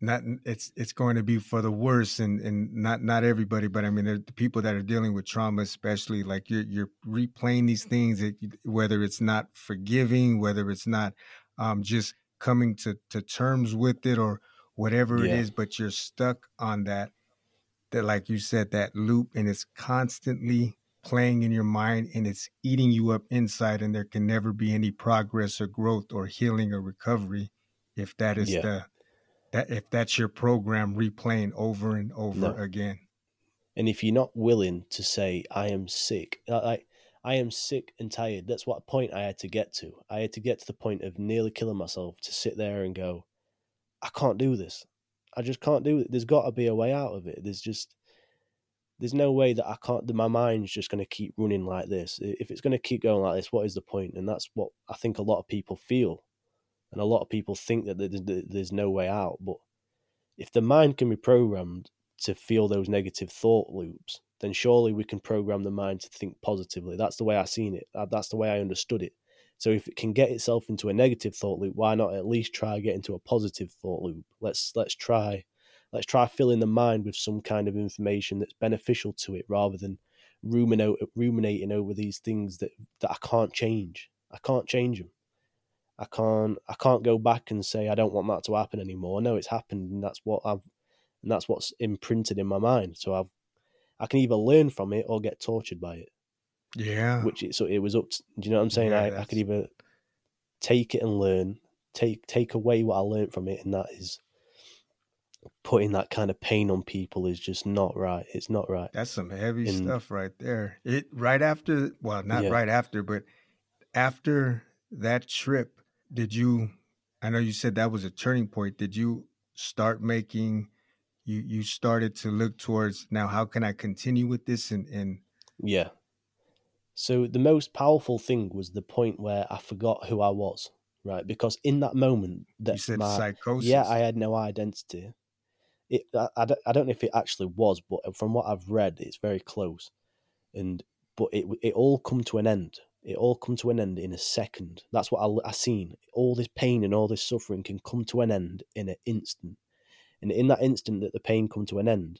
not it's it's going to be for the worse and and not not everybody but i mean the people that are dealing with trauma especially like you're you're replaying these things that, whether it's not forgiving whether it's not um just coming to to terms with it or whatever it Yeah. is but you're stuck on that that like you said that loop and it's constantly playing in your mind and it's eating you up inside and there can never be any progress or growth or healing or recovery if that is Yeah. the that if that's your program replaying over and over No. again And if you're not willing to say, I am sick, I, I am sick and tired, that's what point I had to get to. I had to get to the point of nearly killing myself to sit there and go, I can't do this. I just can't do it. There's got to be a way out of it. There's just, there's no way that I can't, that my mind's just going to keep running like this. If it's going to keep going like this, what is the point? And that's what I think a lot of people feel. And a lot of people think that there's, no way out. But if the mind can be programmed to feel those negative thought loops, then surely we can program the mind to think positively. That's the way I seen it. That's the way I understood it. So if it can get itself into a negative thought loop, why not at least try get into a positive thought loop? Let's let's try let's try filling the mind with some kind of information that's beneficial to it rather than ruminate, ruminating over these things that, that I can't change. I can't change them. I can't I can't go back and say I don't want that to happen anymore. No, it's happened, and that's what I've and that's what's imprinted in my mind. So I've I can either learn from it or get tortured by it. Yeah. Which it, so it was up. To, do you know what I'm saying? Yeah, I, I could either take it and learn, take take away what I learned from it, and that is putting that kind of pain on people is just not right. It's not right. That's some heavy And- stuff right there. It right after, well, not Yeah. right after, but after that trip, did you? I know you said that was a turning point. Did you start making? You you started to look towards now. How can I continue with this? And and Yeah. So the most powerful thing was the point where I forgot who I was, right? Because in that moment, that you said my, psychosis. yeah, I had no identity. It, I, I, don't, I don't know if it actually was, but from what I've read, it's very close. And but it it all come to an end. It all come to an end in a second. That's what I, I seen. All this pain and all this suffering can come to an end in an instant. And in that instant that the pain come to an end,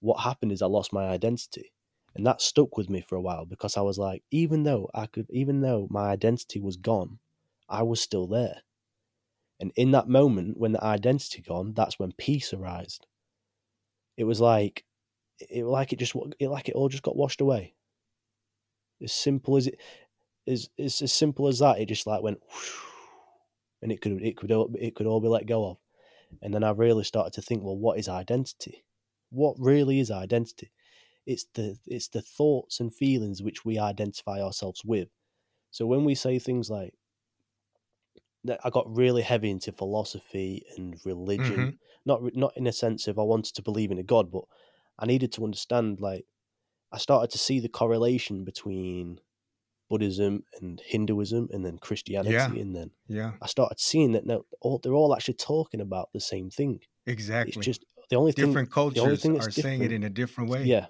what happened is I lost my identity. And that stuck with me for a while because I was like, even though I could, even though my identity was gone, I was still there. And in that moment, when the identity gone, that's when peace arose. It was like, it like it just, it like it all just got washed away. As simple as it, is, it's as simple as that. It just like went, and it could, it could, all, it could all be let go of. And then I really started to think, well, what is identity? What really is identity? It's the, it's the thoughts and feelings which we identify ourselves with. So when we say things like, I got really heavy into philosophy and religion. Mhm. Not not in a sense of I wanted to believe in a god, but I needed to understand. Like, I started to see the correlation between Buddhism and Hinduism, and then Christianity, Yeah. and then yeah, I started seeing that now all, they're all actually talking about the same thing. exactly. It's just the only thing. different cultures thing are that's saying it in a different way. Yeah.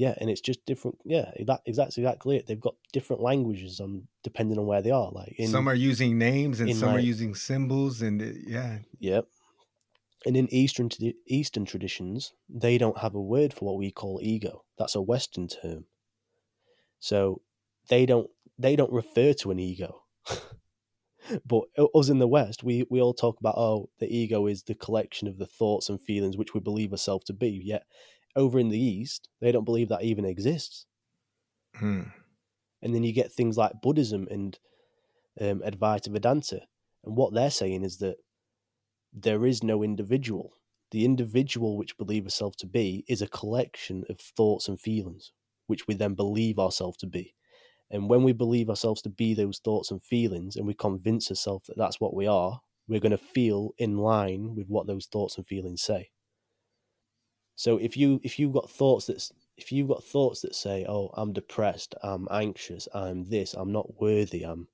Yeah, and it's just different. Yeah, that, that's exactly it. They've got different languages on depending on where they are. Like in, some are using names and some are using symbols, and it- yeah, Yep. And in Eastern Eastern traditions, they don't have a word for what we call ego. That's a Western term. So they don't they don't refer to an ego. but us in the West, we, we all talk about oh, the ego is the collection of the thoughts and feelings which we believe ourselves to be. Yet over in the East, they don't believe that even exists. Hmm. And then you get things like Buddhism and um, Advaita Vedanta. And what they're saying is that there is no individual. The individual which believe ourselves to be is a collection of thoughts and feelings, which we then believe ourselves to be. And when we believe ourselves to be those thoughts and feelings, and we convince ourselves that that's what we are, we're going to feel in line with what those thoughts and feelings say. So if you if you've got thoughts that if you've got thoughts that say, "Oh, I'm depressed, I'm anxious, I'm this, I'm not worthy, I'm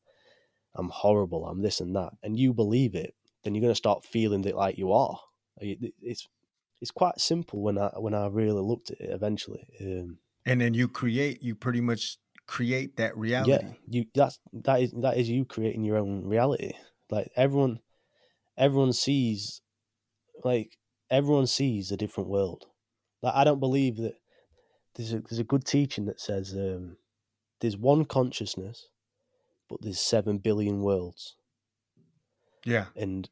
I'm horrible, I'm this and that," and you believe it, then you're going to start feeling that like you are. It's it's quite simple when I when I really looked at it eventually. Um, and then you create, you pretty much create that reality. yeah, you that's that is that is you creating your own reality. Like everyone, everyone sees, like everyone sees a different world. Like I don't believe that there's a there's a good teaching that says um, there's one consciousness, but there's seven billion worlds, yeah, and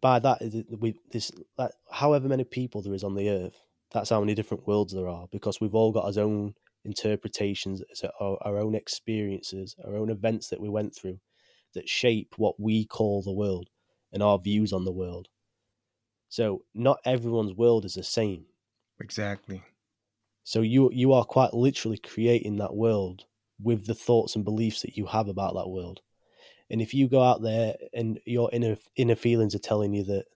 by that we this like, however many people there is on the earth. That's how many different worlds there are because we've all got our own interpretations, our, our own experiences, our own events that we went through that shape what we call the world and our views on the world. So not everyone's world is the same. Exactly. So you you are quite literally creating that world with the thoughts and beliefs that you have about that world. And if you go out there and your inner inner feelings are telling you that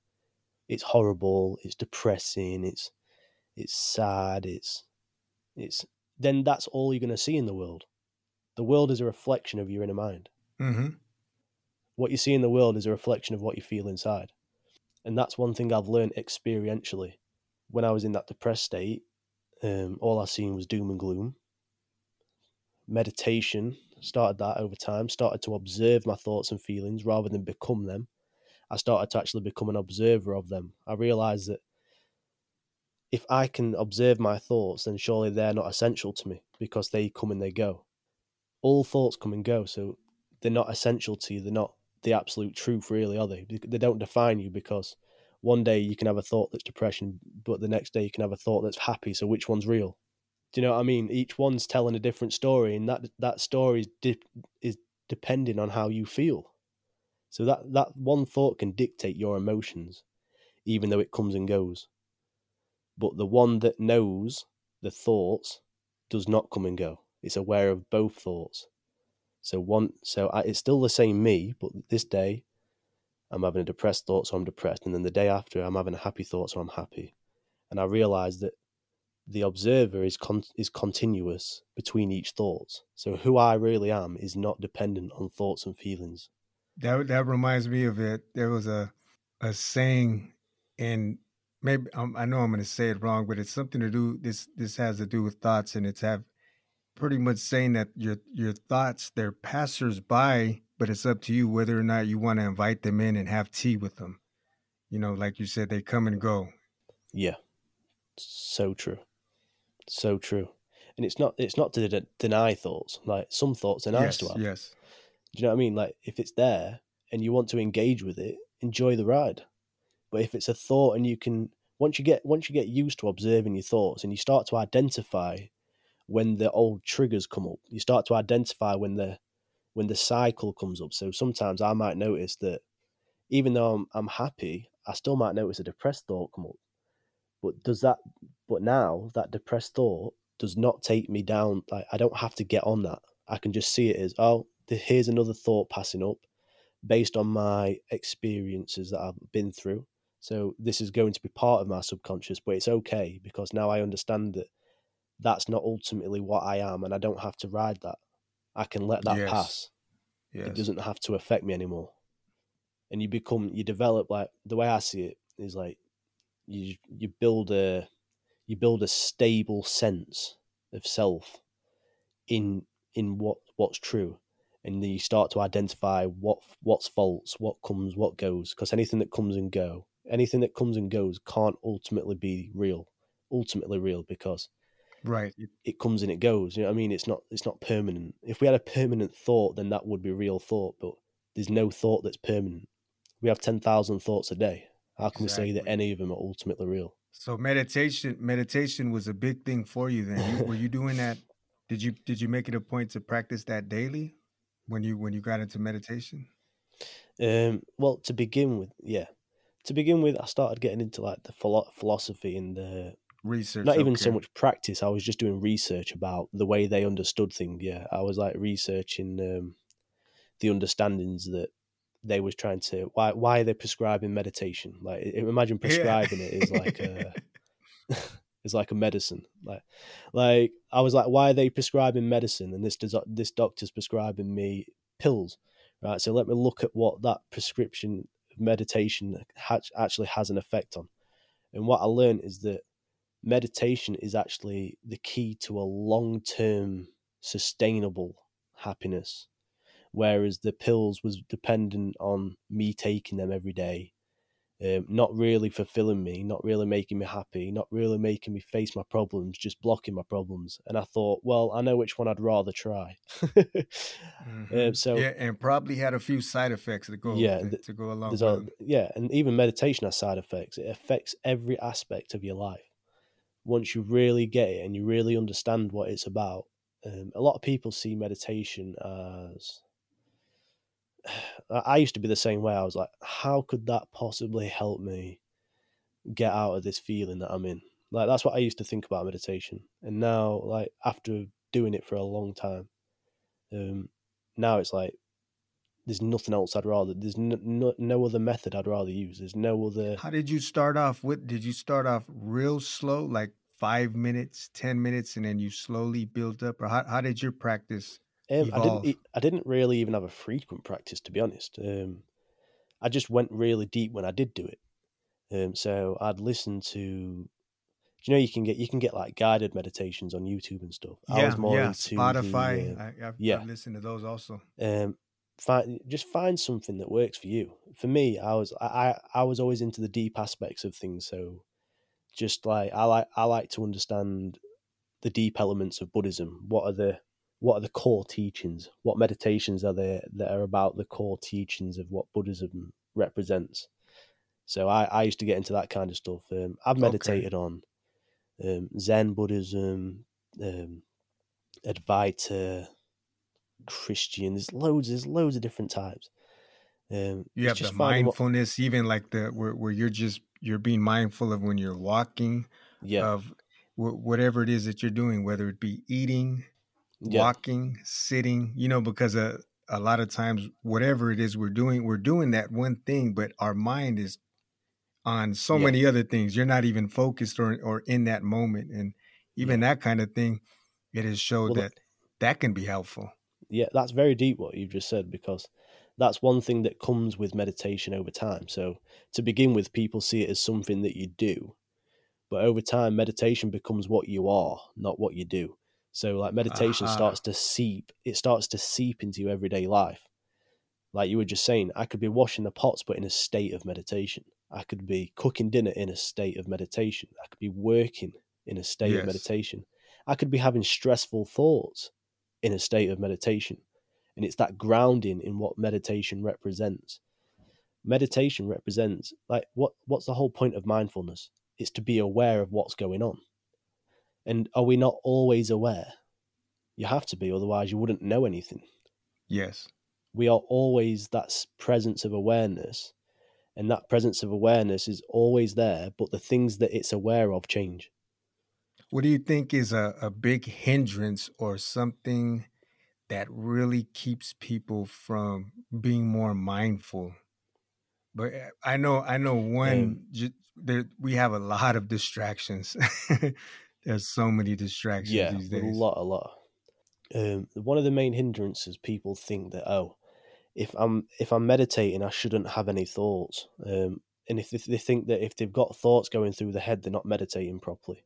it's horrible, it's depressing, it's it's sad, it's it's then that's all you're going to see in the world. The world is a reflection of your inner mind. hmm What you see in the world is a reflection of what you feel inside. And that's one thing I've learned experientially. When I was in that depressed state, um, all I seen was doom and gloom. Meditation started that over time, started to observe my thoughts and feelings rather than become them. I started to actually become an observer of them. I realized that if I can observe my thoughts, then surely they're not essential to me because they come and they go. All thoughts come and go. So they're not essential to you. They're not the absolute truth, really, are they? They don't define you because one day you can have a thought that's depression, but the next day you can have a thought that's happy. So which one's real? Do you know what I mean? Each one's telling a different story, and that that story is, is depending on how you feel. So that that one thought can dictate your emotions, even though it comes and goes. But the one that knows the thoughts does not come and go. It's aware of both thoughts. So one, so I, it's still the same me, but this day I'm having a depressed thought, so I'm depressed, and then the day after I'm having a happy thought, so I'm happy. And I realize that the observer is con- is continuous between each thought. So who I really am is not dependent on thoughts and feelings. That that reminds me of it. There was a a saying, and maybe um, I know I'm going to say it wrong, but it's something to do. This this has to do with thoughts, and it's have pretty much saying that your your thoughts they're passersby, but it's up to you whether or not you want to invite them in and have tea with them. You know, like you said, they come and go. Yeah, so true, so true. And it's not it's not to de- deny thoughts. Like some thoughts are nice yes, to have. Yes. Do you know what I mean? Like if it's there and you want to engage with it, enjoy the ride. But if it's a thought and you can once you get once you get used to observing your thoughts and you start to identify when the old triggers come up, you start to identify when the when the cycle comes up. So sometimes I might notice that even though I'm I'm happy, I still might notice a depressed thought come up. But does that but now that depressed thought does not take me down like I don't have to get on that. I can just see it as oh, here's another thought passing up based on my experiences that I've been through. So this is going to be part of my subconscious, but it's okay because now I understand that that's not ultimately what I am and I don't have to ride that. I can let that yes. pass. Yes. It doesn't have to affect me anymore. And you become you develop like the way I see it is like you you build a you build a stable sense of self in in what what's true and then you start to identify what what's false what comes what goes because anything that comes and go anything that comes and goes can't ultimately be real ultimately real because right. it comes and it goes you know what i mean? It's not it's not permanent. If we had a permanent thought then that would be real thought but there's no thought that's permanent. We have 10,000 thoughts a day. How can exactly. we say that any of them are ultimately real? So meditation meditation was a big thing for you then. You, were you doing that? Did you did you make it a point to practice that daily when you when you got into meditation? Um well to begin with yeah. To begin with i started getting into like the philosophy and the research not even okay. so much practice i was just doing research about the way they understood things yeah i was like researching um, the understandings that they was trying to why why are they prescribing meditation like imagine prescribing yeah. it is like a is like a medicine like like i was like why are they prescribing medicine and this does this doctor's prescribing me pills right so let me look at what that prescription of meditation ha- actually has an effect on and what i learned is that meditation is actually the key to a long term sustainable happiness. Whereas the pills was dependent on me taking them every day, um, not really fulfilling me, not really making me happy, not really making me face my problems, just blocking my problems. And I thought, well, I know which one I'd rather try. mm-hmm. um, so yeah, and probably had a few side effects to go yeah to, to go along. A, yeah, and even meditation has side effects. It affects every aspect of your life once you really get it and you really understand what it's about, um, a lot of people see meditation as. I used to be the same way. I was like, how could that possibly help me get out of this feeling that I'm in? Like, that's what I used to think about meditation. And now, like, after doing it for a long time, um, now it's like, there's nothing else I'd rather. There's no, no, no other method I'd rather use. There's no other. How did you start off? With did you start off real slow, like five minutes, ten minutes, and then you slowly build up, or how, how did your practice um, I didn't. I didn't really even have a frequent practice, to be honest. Um, I just went really deep when I did do it. Um, so I'd listen to. you know you can get you can get like guided meditations on YouTube and stuff? Yeah, I was more yeah. into Spotify. The, uh, I, have yeah, I've listened to those also. Um, find just find something that works for you. For me, I was I I was always into the deep aspects of things, so just like I like I like to understand the deep elements of Buddhism. What are the what are the core teachings? What meditations are there that are about the core teachings of what Buddhism represents? So I, I used to get into that kind of stuff. Um, I've meditated okay. on um, Zen Buddhism, um, Advaita, Christian. There's loads. There's loads of different types. Um, you have the mindfulness, what, even like the where, where you're just you're being mindful of when you're walking, yeah. of w- whatever it is that you're doing, whether it be eating, yeah. walking, sitting. You know, because a a lot of times, whatever it is we're doing, we're doing that one thing, but our mind is on so yeah. many other things. You're not even focused or or in that moment, and even that kind of thing. It has showed well, that that can be helpful. Yeah, that's very deep what you've just said because that's one thing that comes with meditation over time. So to begin with, people see it as something that you do, but over time, meditation becomes what you are, not what you do. So like meditation uh-huh. starts to seep, it starts to seep into your everyday life. Like you were just saying, I could be washing the pots, but in a state of meditation. I could be cooking dinner in a state of meditation. I could be working in a state yes. of meditation. I could be having stressful thoughts in a state of meditation. And it's that grounding in what meditation represents. Meditation represents like what what's the whole point of mindfulness? It's to be aware of what's going on. And are we not always aware? You have to be, otherwise you wouldn't know anything. Yes. We are always that presence of awareness, and that presence of awareness is always there, but the things that it's aware of change. What do you think is a, a big hindrance or something that really keeps people from being more mindful. But eh, I know, I know one. There, we have a lot of distractions. There's so many distractions yeah, these days. a lot, a lot. Um, one of the main hindrances people think that oh, if I'm if I'm meditating, I shouldn't have any thoughts. Um, and if they think that if they've got thoughts going through the head, they're not meditating properly.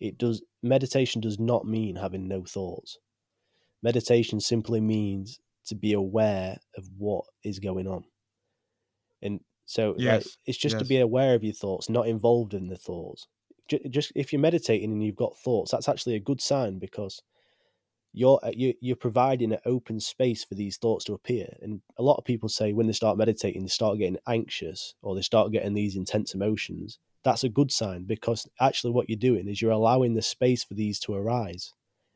It does meditation does not mean having no thoughts. Meditation simply means to be aware of what is going on. And so yes. like, it's just yes. to be aware of your thoughts, not involved in the thoughts. Just if you're meditating and you've got thoughts, that's actually a good sign because you're uh, you're providing an open space for these thoughts to appear. And a lot of people say when they start meditating, they start getting anxious or they start getting these intense emotions. That's a good sign because actually what you're doing is you're allowing the space for these to arise.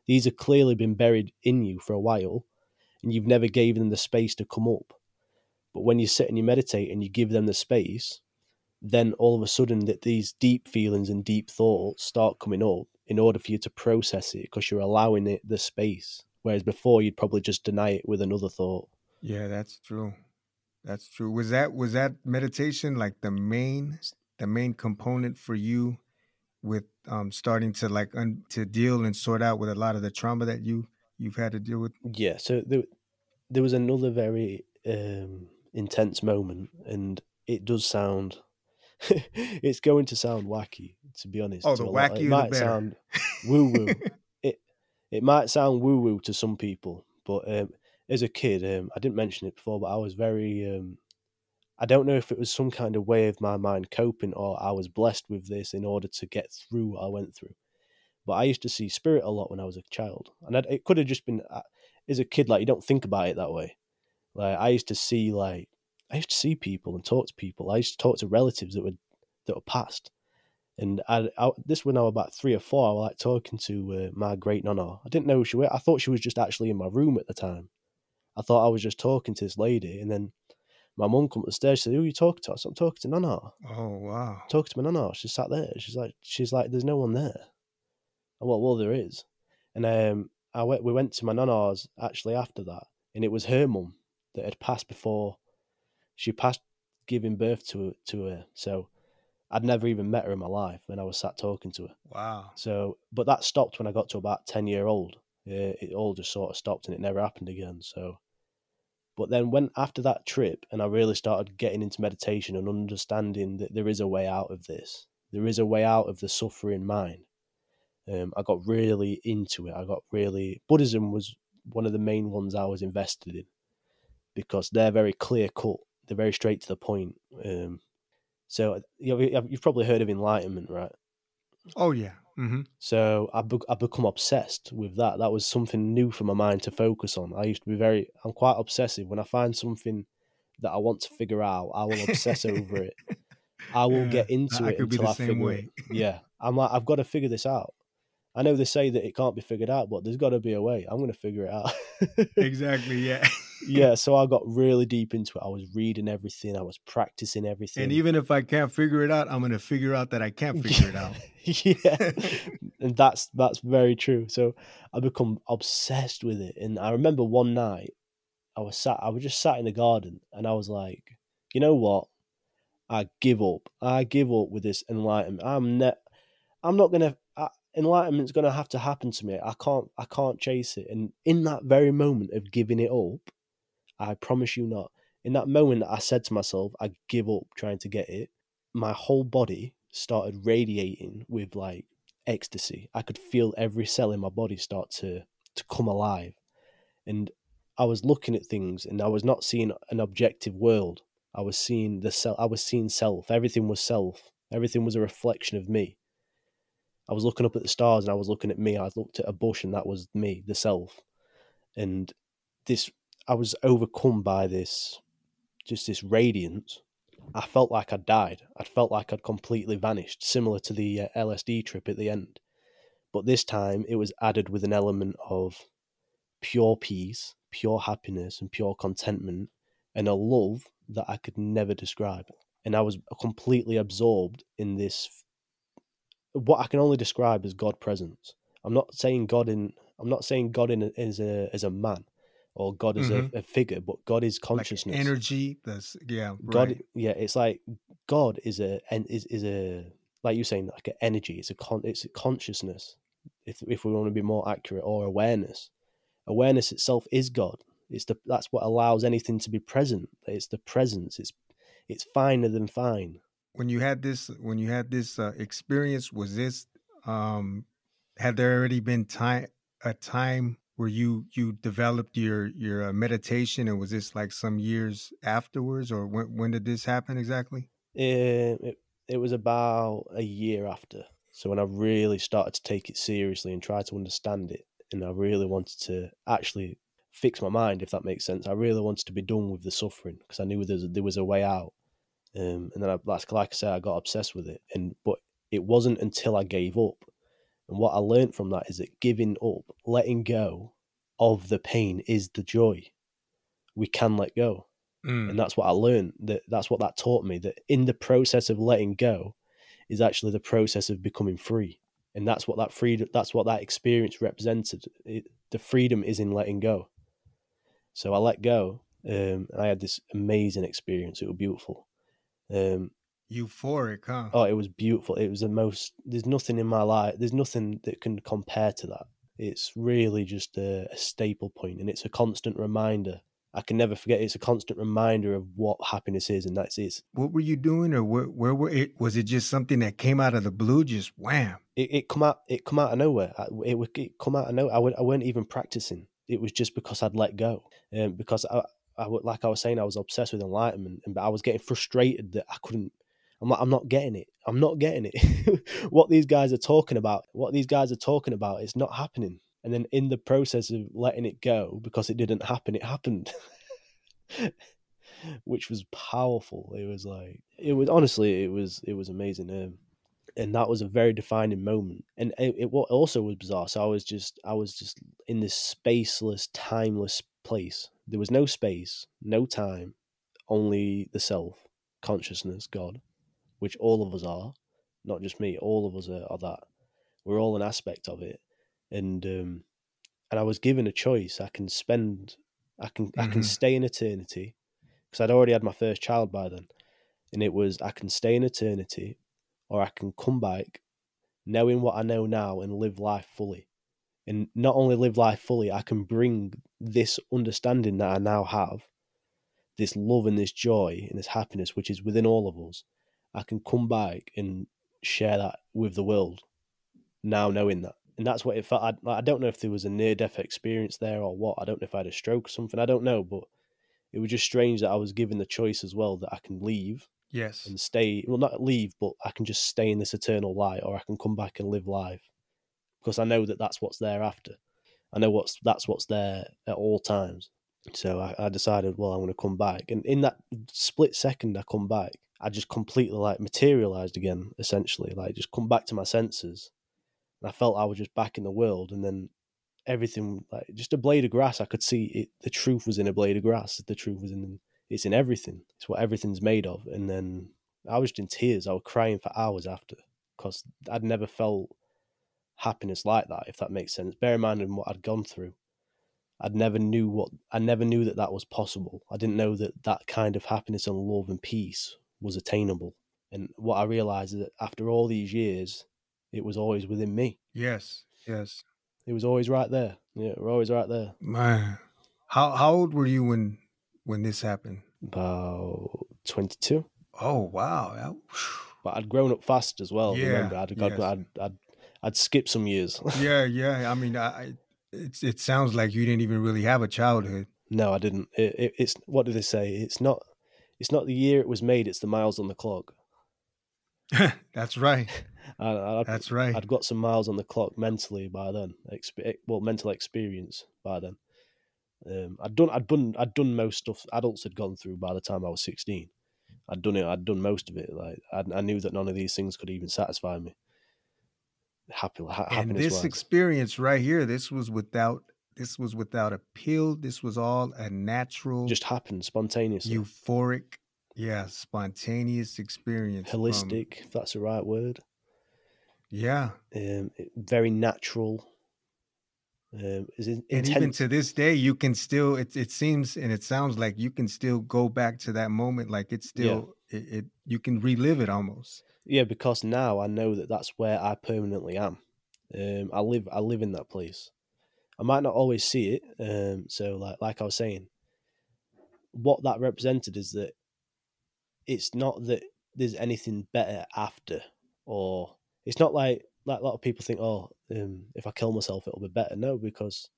These have clearly been buried in you for a while, and you've never given them the space to come up. But when you sit and you meditate and you give them the space, then all of a sudden that these deep feelings and deep thoughts start coming up in order for you to process it because you're allowing it the space. Whereas before you'd probably just deny it with another thought. Yeah, that's true. That's true. Was that was that meditation like the main the main component for you with um, starting to like un- to deal and sort out with a lot of the trauma that you you've had to deal with? Yeah. So there, there was another very um, intense moment, and it does sound. it's going to sound wacky, to be honest. Oh, the wacky it might sound woo woo. it it might sound woo woo to some people, but um, as a kid, um, I didn't mention it before, but I was very um, I don't know if it was some kind of way of my mind coping or I was blessed with this in order to get through what I went through. But I used to see spirit a lot when I was a child. And I'd, it could have just been, uh, as a kid, like, you don't think about it that way. Like, I used to see, like, I used to see people and talk to people. I used to talk to relatives that were, that were passed. And I, I, this when I was about three or four, I was like talking to uh, my great nonna. I didn't know who she was. I thought she was just actually in my room at the time. I thought I was just talking to this lady, and then my mum come up the stairs. She said, "Who are you talking to?" I said, "I'm talking to Nana." Oh wow! Talking to my Nana. She sat there. She's like, she's like, "There's no one there." And well, well, there is. And um, I went. We went to my Nana's actually after that, and it was her mum that had passed before. She passed giving birth to to her. So I'd never even met her in my life, and I was sat talking to her. Wow. So, but that stopped when I got to about ten year old. it all just sort of stopped, and it never happened again. So but then when after that trip, and I really started getting into meditation and understanding that there is a way out of this, there is a way out of the suffering mind. Um, I got really into it. I got really Buddhism was one of the main ones I was invested in because they're very clear cut. They're very straight to the point. Um, so you you've probably heard of enlightenment, right? Oh yeah. Mm-hmm. So I be- I become obsessed with that. That was something new for my mind to focus on. I used to be very. I'm quite obsessive when I find something that I want to figure out. I will obsess over it. I will Yeah, get into it until I figure way. it. Yeah, I'm like I've got to figure this out. I know they say that it can't be figured out, but there's got to be a way. I'm going to figure it out. exactly. Yeah. yeah, so I got really deep into it. I was reading everything. I was practicing everything. and even if I can't figure it out, I'm gonna figure out that I can't figure it out. yeah, and that's that's very true. So I become obsessed with it. And I remember one night I was sat, I was just sat in the garden, and I was like, you know what? I give up. I give up with this enlightenment. I'm ne- I'm not gonna. I, enlightenment's gonna have to happen to me. I can't. I can't chase it. And in that very moment of giving it up, I promise you not. In that moment, I said to myself, I give up trying to get it. My whole body started radiating with like ecstasy. I could feel every cell in my body start to to come alive, and I was looking at things, and I was not seeing an objective world. I was seeing the self. I was seeing self. Everything was self. Everything was a reflection of me. I was looking up at the stars, and I was looking at me. I looked at a bush, and that was me, the self. And this, I was overcome by this, just this radiance. I felt like I'd died. I felt like I'd completely vanished, similar to the uh, LSD trip at the end. But this time, it was added with an element of pure peace, pure happiness, and pure contentment, and a love that I could never describe. And I was completely absorbed in this, what I can only describe as God presence. I'm not saying God in, I'm not saying God in as a as a man, or God as a, a figure, but God is consciousness, Like energy. That's yeah. God, Right. yeah, it's like God is a and is is a like you're saying like an energy. It's a con. It's a consciousness. If if we want to be more accurate, or awareness. Awareness itself is God. It's the that's what allows anything to be present. It's the presence. It's it's finer than fine. When you had this, when you had this uh, experience, was this? Um, had there already been time a time where you you developed your your uh, meditation, and was this like some years afterwards, or when when did this happen exactly? It, it it was about a year after. So when I really started to take it seriously and try to understand it, and I really wanted to actually fix my mind, if that makes sense. I really wanted to be done with the suffering because I knew there was, there was a way out. Um, and then, I, like, like I said, I got obsessed with it. And but it wasn't until I gave up. And what I learned from that is that giving up, letting go of the pain, is the joy. We can let go Mm. and that's what I learned. That that's what that taught me. That in the process of letting go, is actually the process of becoming free, and that's what that freedom. That's what that experience represented. It, the freedom is in letting go. So I let go, um, and I had this amazing experience. It was beautiful. Um, Euphoric, huh? oh, it was beautiful. It was the most. There's nothing in my life. There's nothing that can compare to that. It's really just a, a staple point, and it's a constant reminder. I can never forget. It's a constant reminder of what happiness is, and that's it. What were you doing, or where, where were it? Was it just something that came out of the blue? Just wham! It, it come out. It come out of nowhere. I- It would it come out of nowhere. I, would, I weren't even practicing. It was just because I'd let go, um, because I, I, would- like I was saying, I was obsessed with enlightenment, and but I was getting frustrated that I couldn't. I'm like, I'm not getting it. I'm not getting it. what these guys are talking about, what these guys are talking about, it's not happening. And then in the process of letting it go, because it didn't happen, it happened, which was powerful. It was like it was honestly, it was it was amazing. Um, and that was a very defining moment. And it, it what also was bizarre. So I was just I was just in this spaceless, timeless place. There was no space, no time, only the self, consciousness, God, which all of us are, not just me. All of us are, are that. We're all an aspect of it, and um, and I was given a choice. I can spend, I can I can Mhm. stay in eternity, because I'd already had my first child by then, and it was I can stay in eternity, or I can come back, knowing what I know now and live life fully. And not only live life fully, I can bring this understanding that I now have, this love and this joy and this happiness which is within all of us. I can come back and share that with the world now knowing that. And that's what it felt. I, I don't know if there was a near death experience there or what. I don't know if I had a stroke or something. I don't know. But it was just strange that I was given the choice as well that I can leave Yes. and stay. Well, not leave, but I can just stay in this eternal light, or I can come back and live life because I know that that's what's there after. I know what's that's what's there at all times. So I, I decided, well, I'm going to come back, and in that split second, I come back. I just completely like materialized again, essentially, like just come back to my senses. And I felt I was just back in the world, and then everything, like just a blade of grass, I could see it. The truth was in a blade of grass. The truth was in it's in everything. It's what everything's made of. And then I was just in tears. I was crying for hours after because I'd never felt happiness like that. If that makes sense. Bear in mind in what I'd gone through. I'd never knew what I never knew that that was possible. I didn't know that that kind of happiness and love and peace was attainable. And what I realized is that after all these years, it was always within me. Yes. Yes. It was always right there. Yeah, we're always right there. Man. How how old were you when when this happened? About twenty two. Oh wow. But I'd grown up fast as well. Yeah, remember, I'd, I'd, yes. I'd, I'd, I'd skipped some years. yeah, yeah. I mean, I, I it's it sounds like you didn't even really have a childhood. no, I didn't. It, it, it's what do they say? It's not. It's not the year it was made. It's the miles on the clock. That's right. I, That's right. I'd got some miles on the clock mentally by then. Expe- well, mental experience by then. Um, I'd done, I'd done, I'd done most stuff adults had gone through by the time I was sixteen. I'd done it. I'd done most of it. Like I, I knew that none of these things could even satisfy me. Happy, ha- and this wise. experience right here, this was without this was without a pill. This was all a natural, just happened spontaneously, euphoric, yeah, spontaneous experience. from- holistic, if that's the right word. yeah. Um, very natural. Um, And even to this day, you can still it it seems and it sounds like you can still go back to that moment. Like it's still it, it you can relive it almost. yeah, because now I know that that's where I permanently am. Um, I live, I live in that place. I might not always see it. Um, so like, like I was saying, what that represented is that it's not that there's anything better after, or it's not like like a lot of people think, oh, um, if I kill myself, it'll be better. No, because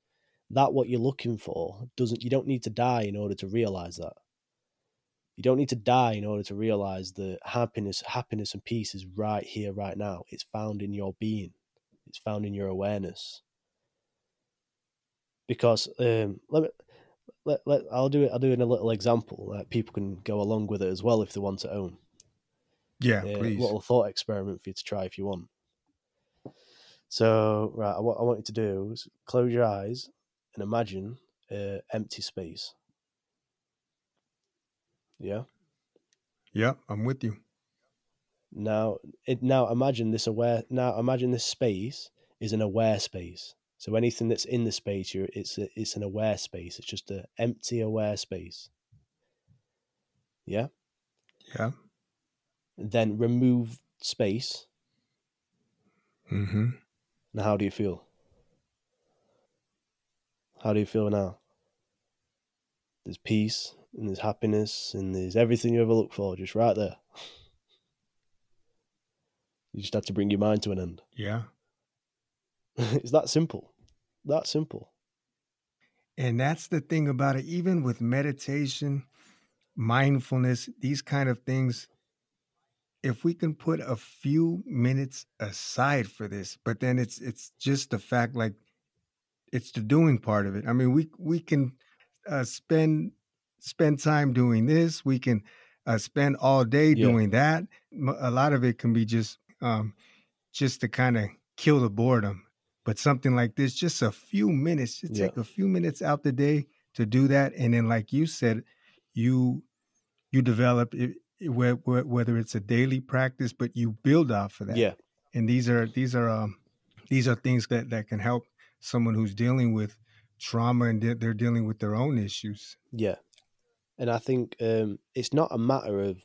that what you're looking for doesn't. You don't need to die in order to realize that. You don't need to die in order to realize that happiness, happiness and peace is right here, right now. It's found in your being. It's found in your awareness. Because um, let me, let, let I'll do it. I'll do it in a little example that people can go along with it as well if they want to own. Yeah, Yeah, please. little thought experiment for you to try if you want. So, right, what I want you to do is close your eyes and imagine uh, empty space. Yeah. yeah, I'm with you. Now, it, now imagine this aware. Now imagine this space is an aware space. So anything that's in the space, you're, it's a, it's an aware space. It's just an empty aware space. Yeah. Yeah. Then remove space. Mm-hmm. Now, how do you feel? How do you feel now? There's peace and there's happiness and there's everything you ever look for just right there. You just have to bring your mind to an end. Yeah. it's that simple. That simple. And that's the thing about it. Even with meditation, mindfulness, these kind of things, if we can put a few minutes aside for this, but then it's it's just the fact like it's the doing part of it. I mean, we we can uh, spend spend time doing this. We can uh, spend all day Yeah. doing that. A lot of it can be just um, just to kind of kill the boredom. But something like this, just a few minutes, just Yeah. take a few minutes out the day to do that, and then, like you said, you you develop it, it- whe- whe- whether it's a daily practice, but you build off of that. Yeah. And these are these are um, these are things that that can help someone who's dealing with trauma and they're, they're dealing with their own issues. Yeah. And I think um, it's not a matter of.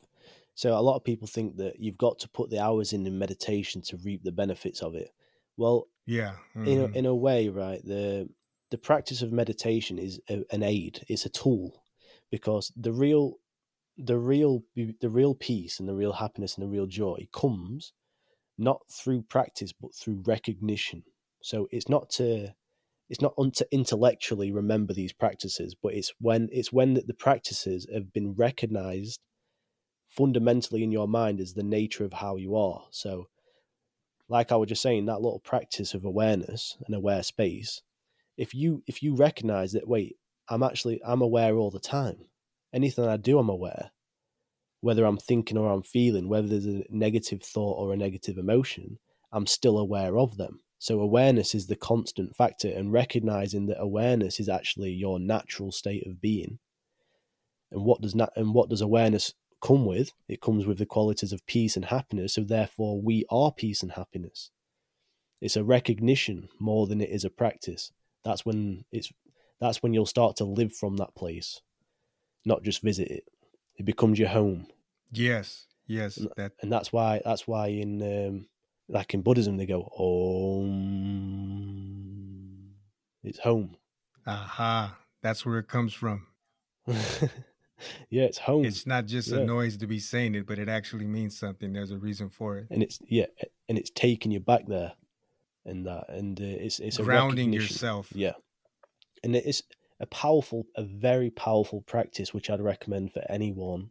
So a lot of people think that you've got to put the hours in in meditation to reap the benefits of it. Well, Yeah. in a, mhm. in a way, right? The the practice of meditation is a, an aid. It's a tool because the real the real the real peace and the real happiness and the real joy comes not through practice but through recognition. So it's not to it's not un- to intellectually remember these practices, but it's when it's when the, the practices have been recognized fundamentally in your mind as the nature of how you are. So, like I was just saying, that little practice of awareness and aware space. If you if you recognize that, wait, I'm actually I'm aware all the time. Anything I do, I'm aware. Whether I'm thinking or I'm feeling, whether there's a negative thought or a negative emotion, I'm still aware of them. So awareness is the constant factor, and recognizing that awareness is actually your natural state of being. And what does not and what does awareness come with? It comes with the qualities of peace and happiness. So therefore, we are peace and happiness. It's a recognition more than it is a practice. That's when it's that's when you'll start to live from that place, not just visit it. It becomes your home. Yes, yes, and, that and that's why that's why in um, like in Buddhism, they go, Om. It's home. Aha. That's where it comes from. yeah, it's home. It's not just yeah. a noise to be saying it, but it actually means something. There's a reason for it. And it's, yeah, and it's taking you back there and that. And uh, it's, it's grounding yourself. Yeah. And it's a powerful, a very powerful practice, which I'd recommend for anyone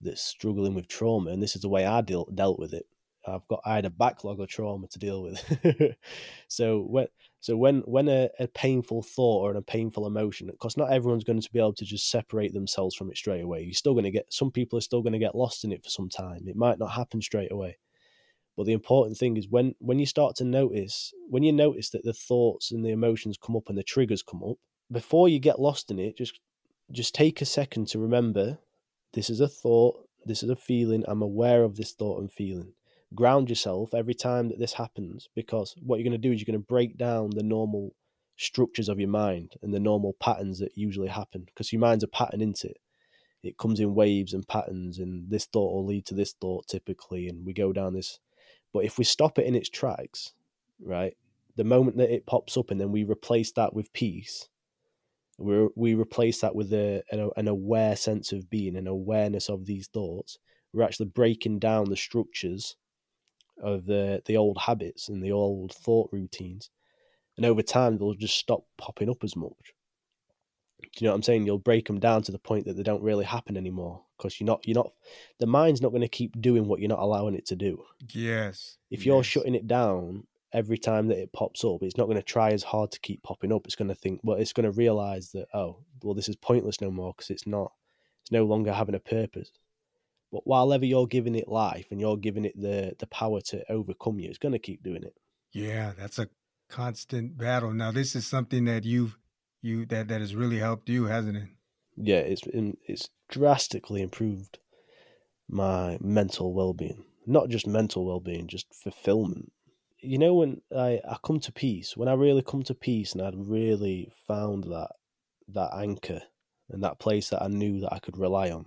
that's struggling with trauma. And this is the way I deal, dealt with it I've got I had a backlog of trauma to deal with. so when so when when a, a, painful thought or a painful emotion, because not everyone's going to be able to just separate themselves from it straight away. You're still going to get some people are still going to get lost in it for some time. It might not happen straight away. But the important thing is when when you start to notice when you notice that the thoughts and the emotions come up and the triggers come up, before you get lost in it, just just take a second to remember this is a thought, this is a feeling, I'm aware of this thought and feeling ground yourself every time that this happens because what you're going to do is you're going to break down the normal structures of your mind and the normal patterns that usually happen because your mind's a pattern into it? It comes in waves and patterns and this thought will lead to this thought typically and we go down this but if we stop it in its tracks right the moment that it pops up and then we replace that with peace we we replace that with a, an, an aware sense of being an awareness of these thoughts we're actually breaking down the structures of the the old habits and the old thought routines, and over time they'll just stop popping up as much. Do you know what I'm saying? You'll break them down to the point that they don't really happen anymore because you're not you're not the mind's not going to keep doing what you're not allowing it to do. Yes. If you're yes. shutting it down every time that it pops up, it's not going to try as hard to keep popping up. It's going to think, well, it's going to realize that oh, well, this is pointless no more because it's not. It's no longer having a purpose. But while ever you're giving it life and you're giving it the the power to overcome you, it's going to keep doing it. Yeah, that's a constant battle. Now, this is something that you've you that that has really helped you, hasn't it? Yeah, it's it's drastically improved my mental well being. Not just mental well being, just fulfillment. You know, when I, I come to peace, when I really come to peace and I'd really found that that anchor and that place that I knew that I could rely on,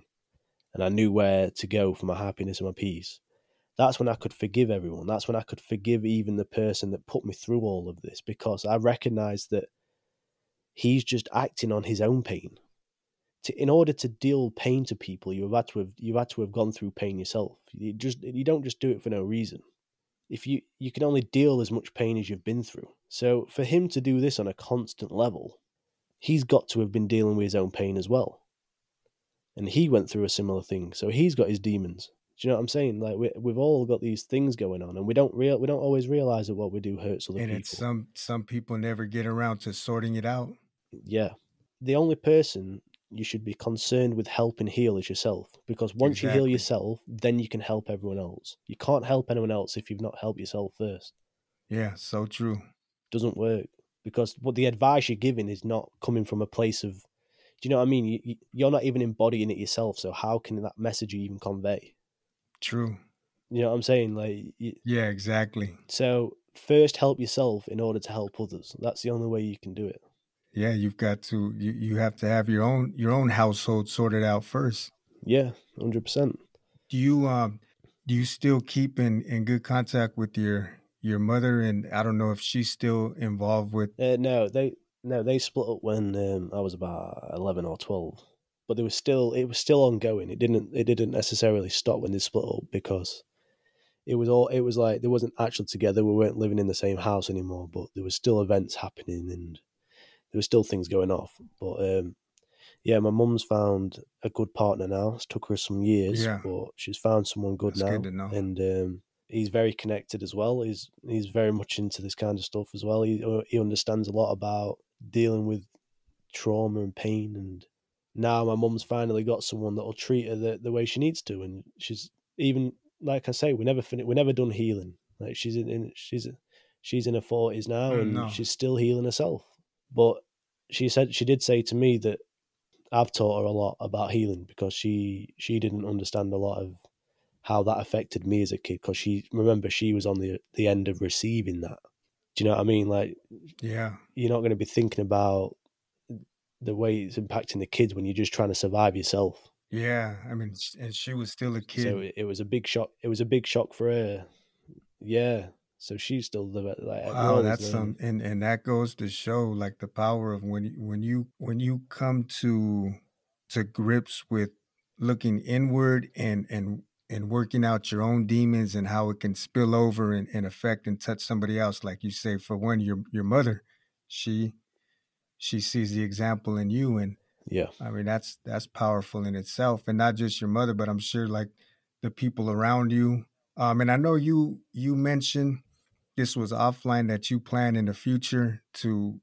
and I knew where to go for my happiness and my peace. That's when I could forgive everyone. That's when I could forgive even the person that put me through all of this because I recognized that he's just acting on his own pain. To, in order to deal pain to people, you've had to have you've had to have gone through pain yourself. You just you don't just do it for no reason. If you you can only deal as much pain as you've been through. So for him to do this on a constant level, he's got to have been dealing with his own pain as well and he went through a similar thing. So he's got his demons. Do you know what I'm saying? Like we we've all got these things going on, and we don't real we don't always realize that what we do hurts other and people. And some some people never get around to sorting it out. Yeah, the only person you should be concerned with helping heal is yourself, because once exactly. you heal yourself, then you can help everyone else. You can't help anyone else if you've not helped yourself first. Yeah, so true. Doesn't work because what the advice you're giving is not coming from a place of do you know what I mean? You, you're not even embodying it yourself, so how can that message even convey? True. You know what I'm saying? Like, you, yeah, exactly. So first, help yourself in order to help others. That's the only way you can do it. Yeah, you've got to. You, you have to have your own your own household sorted out first. Yeah, hundred percent. Do you um do you still keep in in good contact with your your mother? And I don't know if she's still involved with. Uh, no, they no, they split up when um, I was about eleven or twelve, but there was still it was still ongoing. It didn't it didn't necessarily stop when they split up because it was all it was like they wasn't actually together. We weren't living in the same house anymore, but there was still events happening and there was still things going off. But um, Yeah, my mum's found a good partner now. It's took her some years, Yeah. but she's found someone good That's now. good. And um, he's very connected as well. He's he's very much into this kind of stuff as well. He uh, he understands a lot about dealing with trauma and pain. And now my mum's finally got someone that'll treat her the, the way she needs to. And she's even like I say, we never fin- we never done healing. Like she's in, in she's she's in her forties now, Mm, and no. she's still healing herself. But she said she did say to me that I've taught her a lot about healing because she she didn't understand a lot of how that affected me as a kid because she remember she was on the the end of receiving that. Do you know what I mean? Like Yeah. you're not going to be thinking about the way it's impacting the kids when you're just trying to survive yourself. Yeah. I mean, and she was still a kid. So it, it was a big shock. It was a big shock for her. Yeah. So she's still the like Wow, that's some, and and that goes to show like the power of when you, when you when you come to to grips with looking inward and and and working out your own demons and how it can spill over and, and affect and touch somebody else. Like you say, for one, your your mother, she she sees the example in you, and Yeah. I mean that's that's powerful in itself, and not just your mother, but I'm sure like the people around you. Um, and I know you you mentioned this was offline that you plan in the future to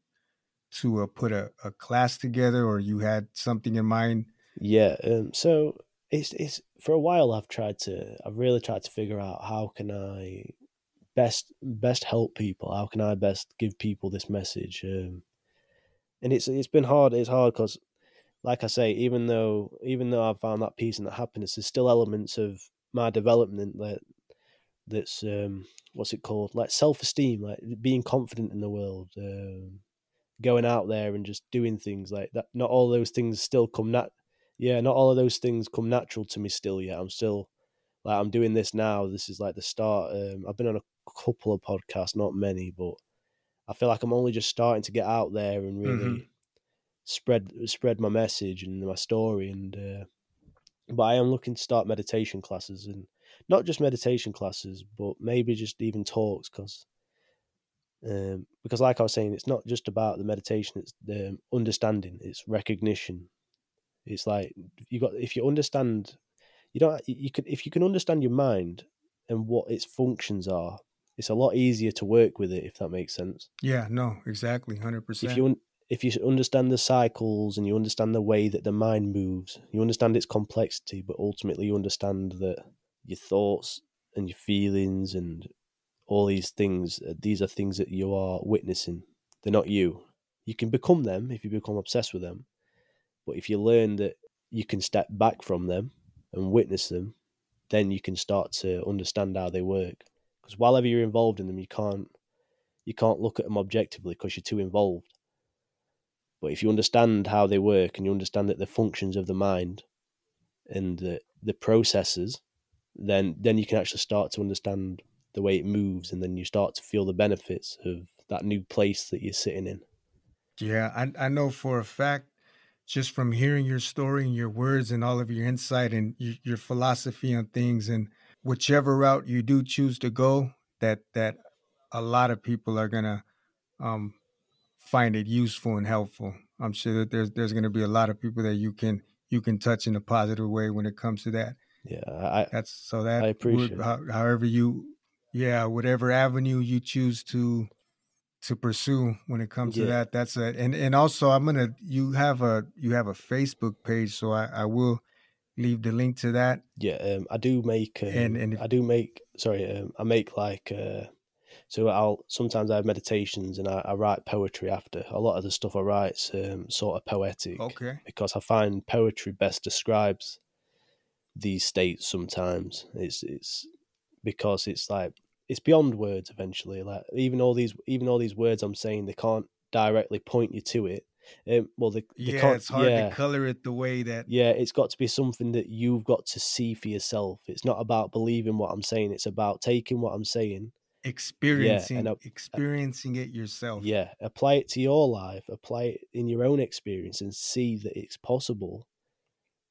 to uh, put a, a class together, or you had something in mind. Yeah. Um, so it's it's for a while I've tried to I've really tried to figure out how can I best best help people. How can I best give people this message? Um, and it's it's been hard. It's hard because, like I say, even though even though I've found that peace and that happiness, there's still elements of my development that that's um what's it called like self-esteem like being confident in the world um going out there and just doing things like that not all those things still come nat yeah not all of those things come natural to me still yet i'm still like i'm doing this now this is like the start um i've been on a couple of podcasts not many but i feel like i'm only just starting to get out there and really Mhm. spread spread my message and my story and uh but i am looking to start meditation classes and not just meditation classes but maybe just even talks because um, because like I was saying, it's not just about the meditation; it's the understanding, it's recognition. It's like you got if you understand, you don't you can if you can understand your mind and what its functions are, it's a lot easier to work with it. If that makes sense. Yeah, no, exactly, hundred percent. If you if you understand the cycles and you understand the way that the mind moves, you understand its complexity, but ultimately you understand that your thoughts and your feelings and all these things, uh, these are things that you are witnessing. They're not you. You can become them if you become obsessed with them. But if you learn that you can step back from them and witness them, then you can start to understand how they work. Because while you're involved in them, you can't you can't look at them objectively because you're too involved. But if you understand how they work and you understand that the functions of the mind and the the processes, then then you can actually start to understand the way it moves, and then you start to feel the benefits of that new place that you're sitting in. Yeah, I I know for a fact, just from hearing your story and your words and all of your insight and your, philosophy on things, and whichever route you do choose to go, that that a lot of people are gonna um, find it useful and helpful. I'm sure that there's there's gonna be a lot of people that you can you can touch in a positive way when it comes to that. Yeah, I, That's so that I appreciate how, however you yeah whatever avenue you choose to to pursue when it comes to that that's a and and also i'm gonna you have a you have a facebook page so i i will leave the link to that yeah, um, I do make, um, And- and if- I do make. Sorry, um, I make like. Uh, so I'll sometimes I have meditations and I, I write poetry after. A lot of the stuff I write's um, sort of poetic. okay because I find poetry best describes these states sometimes. It's it's because it's like it's beyond words eventually. Like even all these even all these words I'm saying they can't directly point you to it. Um, well, they, they yeah it's hard yeah, to color it the way that yeah, it's got to be something that you've got to see for yourself. It's not about believing what I'm saying. It's about taking what I'm saying. experiencing I- experiencing it yourself Yeah, apply it to your life. Apply it in your own experience and see that it's possible.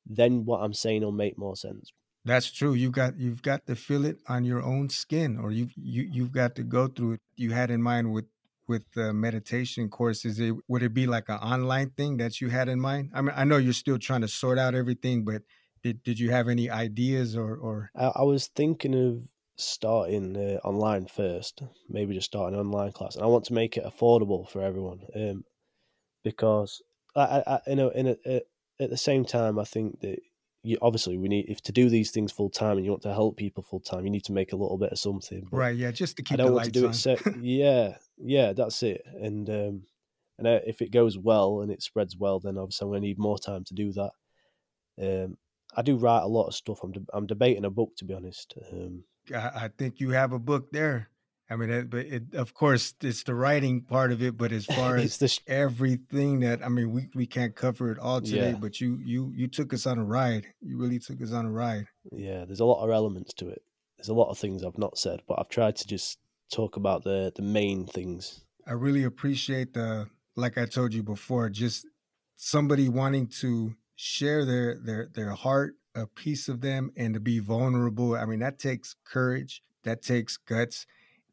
Then what I'm saying will make more sense. That's true you got you've got to feel it on your own skin or you you you've got to go through it you had in mind with with the meditation courses, it, would it be like an online thing that you had in mind? I mean, I know you're still trying to sort out everything, but did did you have any ideas or or? I, I was thinking of starting uh, online first, maybe just start an online class, and I want to make it affordable for everyone, um, because I, I, you know, in a, a, at the same time, I think that you, obviously we need if to do these things full time and you want to help people full time, you need to make a little bit of something. But right? Yeah, just to keep. I don't want to do on. it. Yeah, yeah, that's it. And um, and uh, if it goes well and it spreads well, then obviously I'm going to need more time to do that. Um, I do write a lot of stuff. I'm de- I'm debating a book to be honest. Um, I, I think you have a book there. I mean, it, but it, of course, it's the writing part of it. But as far as the, everything that I mean, we, we can't cover it all today. Yeah. But you you you took us on a ride. You really took us on a ride. Yeah, there's a lot of elements to it. There's a lot of things I've not said, but I've tried to just talk about the the main things. I really appreciate the like I told you before, just somebody wanting to share their their their heart, a piece of them, and to be vulnerable. I mean, that takes courage. That takes guts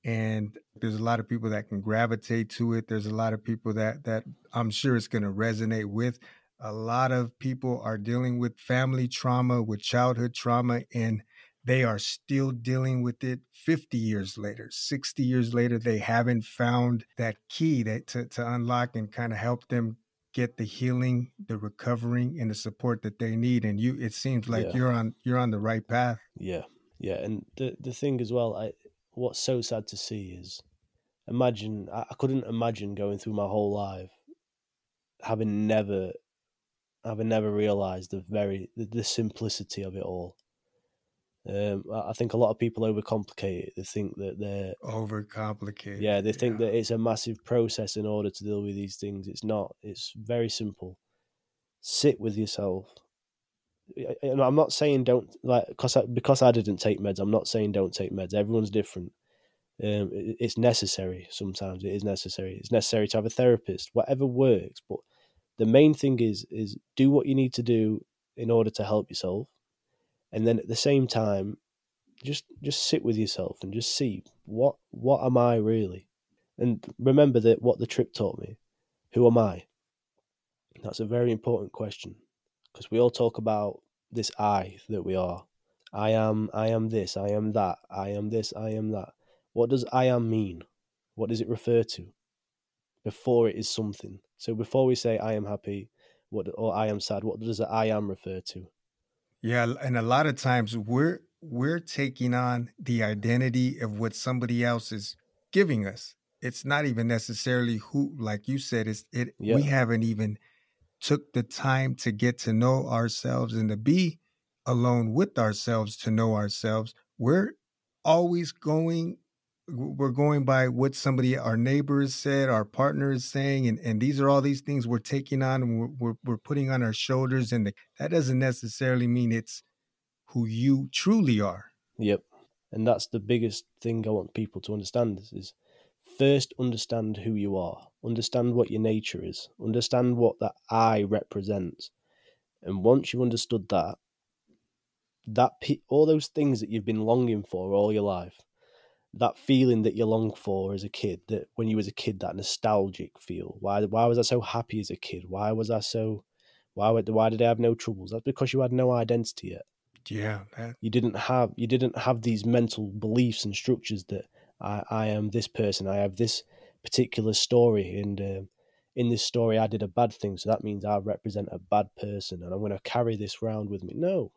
and there's a lot of people that can gravitate to it there's a lot of people that that i'm sure it's going to resonate with. A lot of people are dealing with family trauma with childhood trauma and they are still dealing with it 50 years later 60 years later. They haven't found that key that to, to unlock and kind of help them get the healing the recovering and the support that they need and you it seems like yeah. you're on you're on the right path. Yeah yeah and the the thing as well i what's so sad to see is imagine I, couldn't imagine going through my whole life having never having never realized the very the, the simplicity of it all um, I think a lot of people overcomplicate it. They think that they're overcomplicated. Yeah, they think that it's a massive process in order to deal with these things. It's not. It's very simple. Sit with yourself. I'm not saying don't like because I, because I didn't take meds. I'm not saying don't take meds. Everyone's different. Um, it, it's necessary. Sometimes it is necessary. It's necessary to have a therapist. Whatever works, but the main thing is is do what you need to do in order to help yourself, and then at the same time, just just sit with yourself and just see what what am I really, and remember that what the trip taught me. Who am I? That's a very important question because we all talk about this I that we are. I am, I am this, I am that, I am this, I am that. What does I am mean? What does it refer to? Before it is something. So before we say I am happy, what or I am sad, what does I am refer to? Yeah, and a lot of times we're we're taking on the identity of what somebody else is giving us. It's not even necessarily who, like you said, it's it. Yeah. We haven't even took the time to get to know ourselves and to be alone with ourselves to know ourselves, we're always going we're going by what somebody our neighbors said our partner is saying and, and these are all these things we're taking on and we're, we're, we're putting on our shoulders and the, that doesn't necessarily mean it's who you truly are. Yep and that's the biggest thing i want people to understand is, is first understand who you are, understand what your nature is, understand what that I represents. And once you've understood that, that all those things that you've been longing for all your life, that feeling that you longed for as a kid, that when you was a kid, that nostalgic feel. Why why was I so happy as a kid? Why was I so why why did I have no troubles? That's because you had no identity yet. Yeah, that... you didn't have you didn't have these mental beliefs and structures that I, I am this person. I have this particular story, and um, in this story, I did a bad thing, so that means I represent a bad person, and I'm going to carry this round with me. No,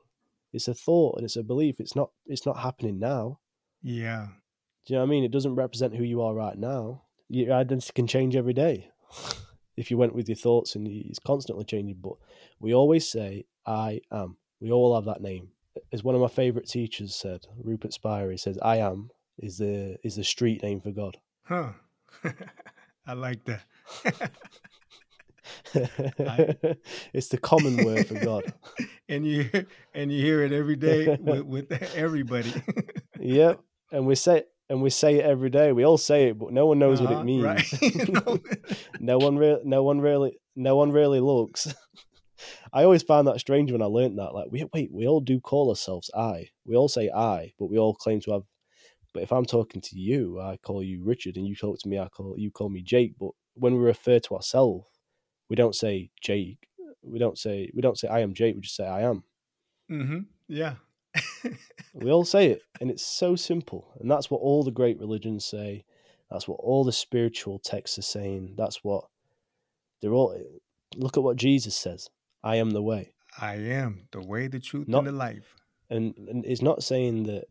it's a thought and it's a belief. It's not. It's not happening now. Yeah. Do you know what I mean? It doesn't represent who you are right now. Your identity can change every day. if you went with your thoughts and it's constantly changing. But we always say, I am. We all have that name. As one of my favourite teachers said, Rupert Spira, he says, I am is the is the street name for God. Huh. I like that. it's the common word for God. and you and you hear it every day with, with everybody. yep. And we say and we say it every day. We all say it, but no one knows uh-huh, what it uh-huh, means. Right. no one really no one really no one really looks. I always found that strange when I learned that. Like, wait, wait, we all do call ourselves I. We all say I, but we all claim to have But if I'm talking to you, I call you Richard, and you talk to me, I call you call me Jake. But when we refer to ourselves, we don't say Jake. We don't say we don't say I am Jake. We just say I am. Mm-hmm. Yeah. we all say it, and it's so simple. And that's what all the great religions say. That's what all the spiritual texts are saying. That's what they're all. Look at what Jesus says. I am the way. I am the way, the truth, not, and the life. And, and it's not saying that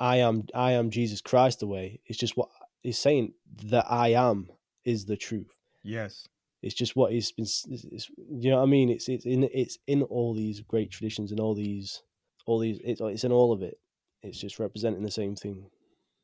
I am I am Jesus Christ the way. It's just what he's saying that I am is the truth. Yes. It's just what he's been. It's, it's, you know what I mean? It's it's in it's in all these great traditions and all these all these. It's it's in all of it. It's just representing the same thing.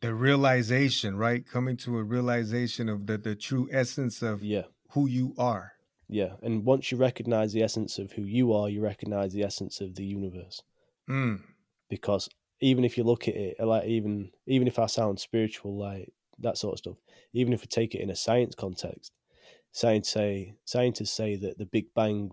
The realization, right? Coming to a realization of the the true essence of yeah who you are. Yeah, and once you recognize the essence of who you are, you recognize the essence of the universe. Mm. Because even if you look at it, like even even if I sound spiritual, like that sort of stuff, even if we take it in a science context, science say scientists say that the Big Bang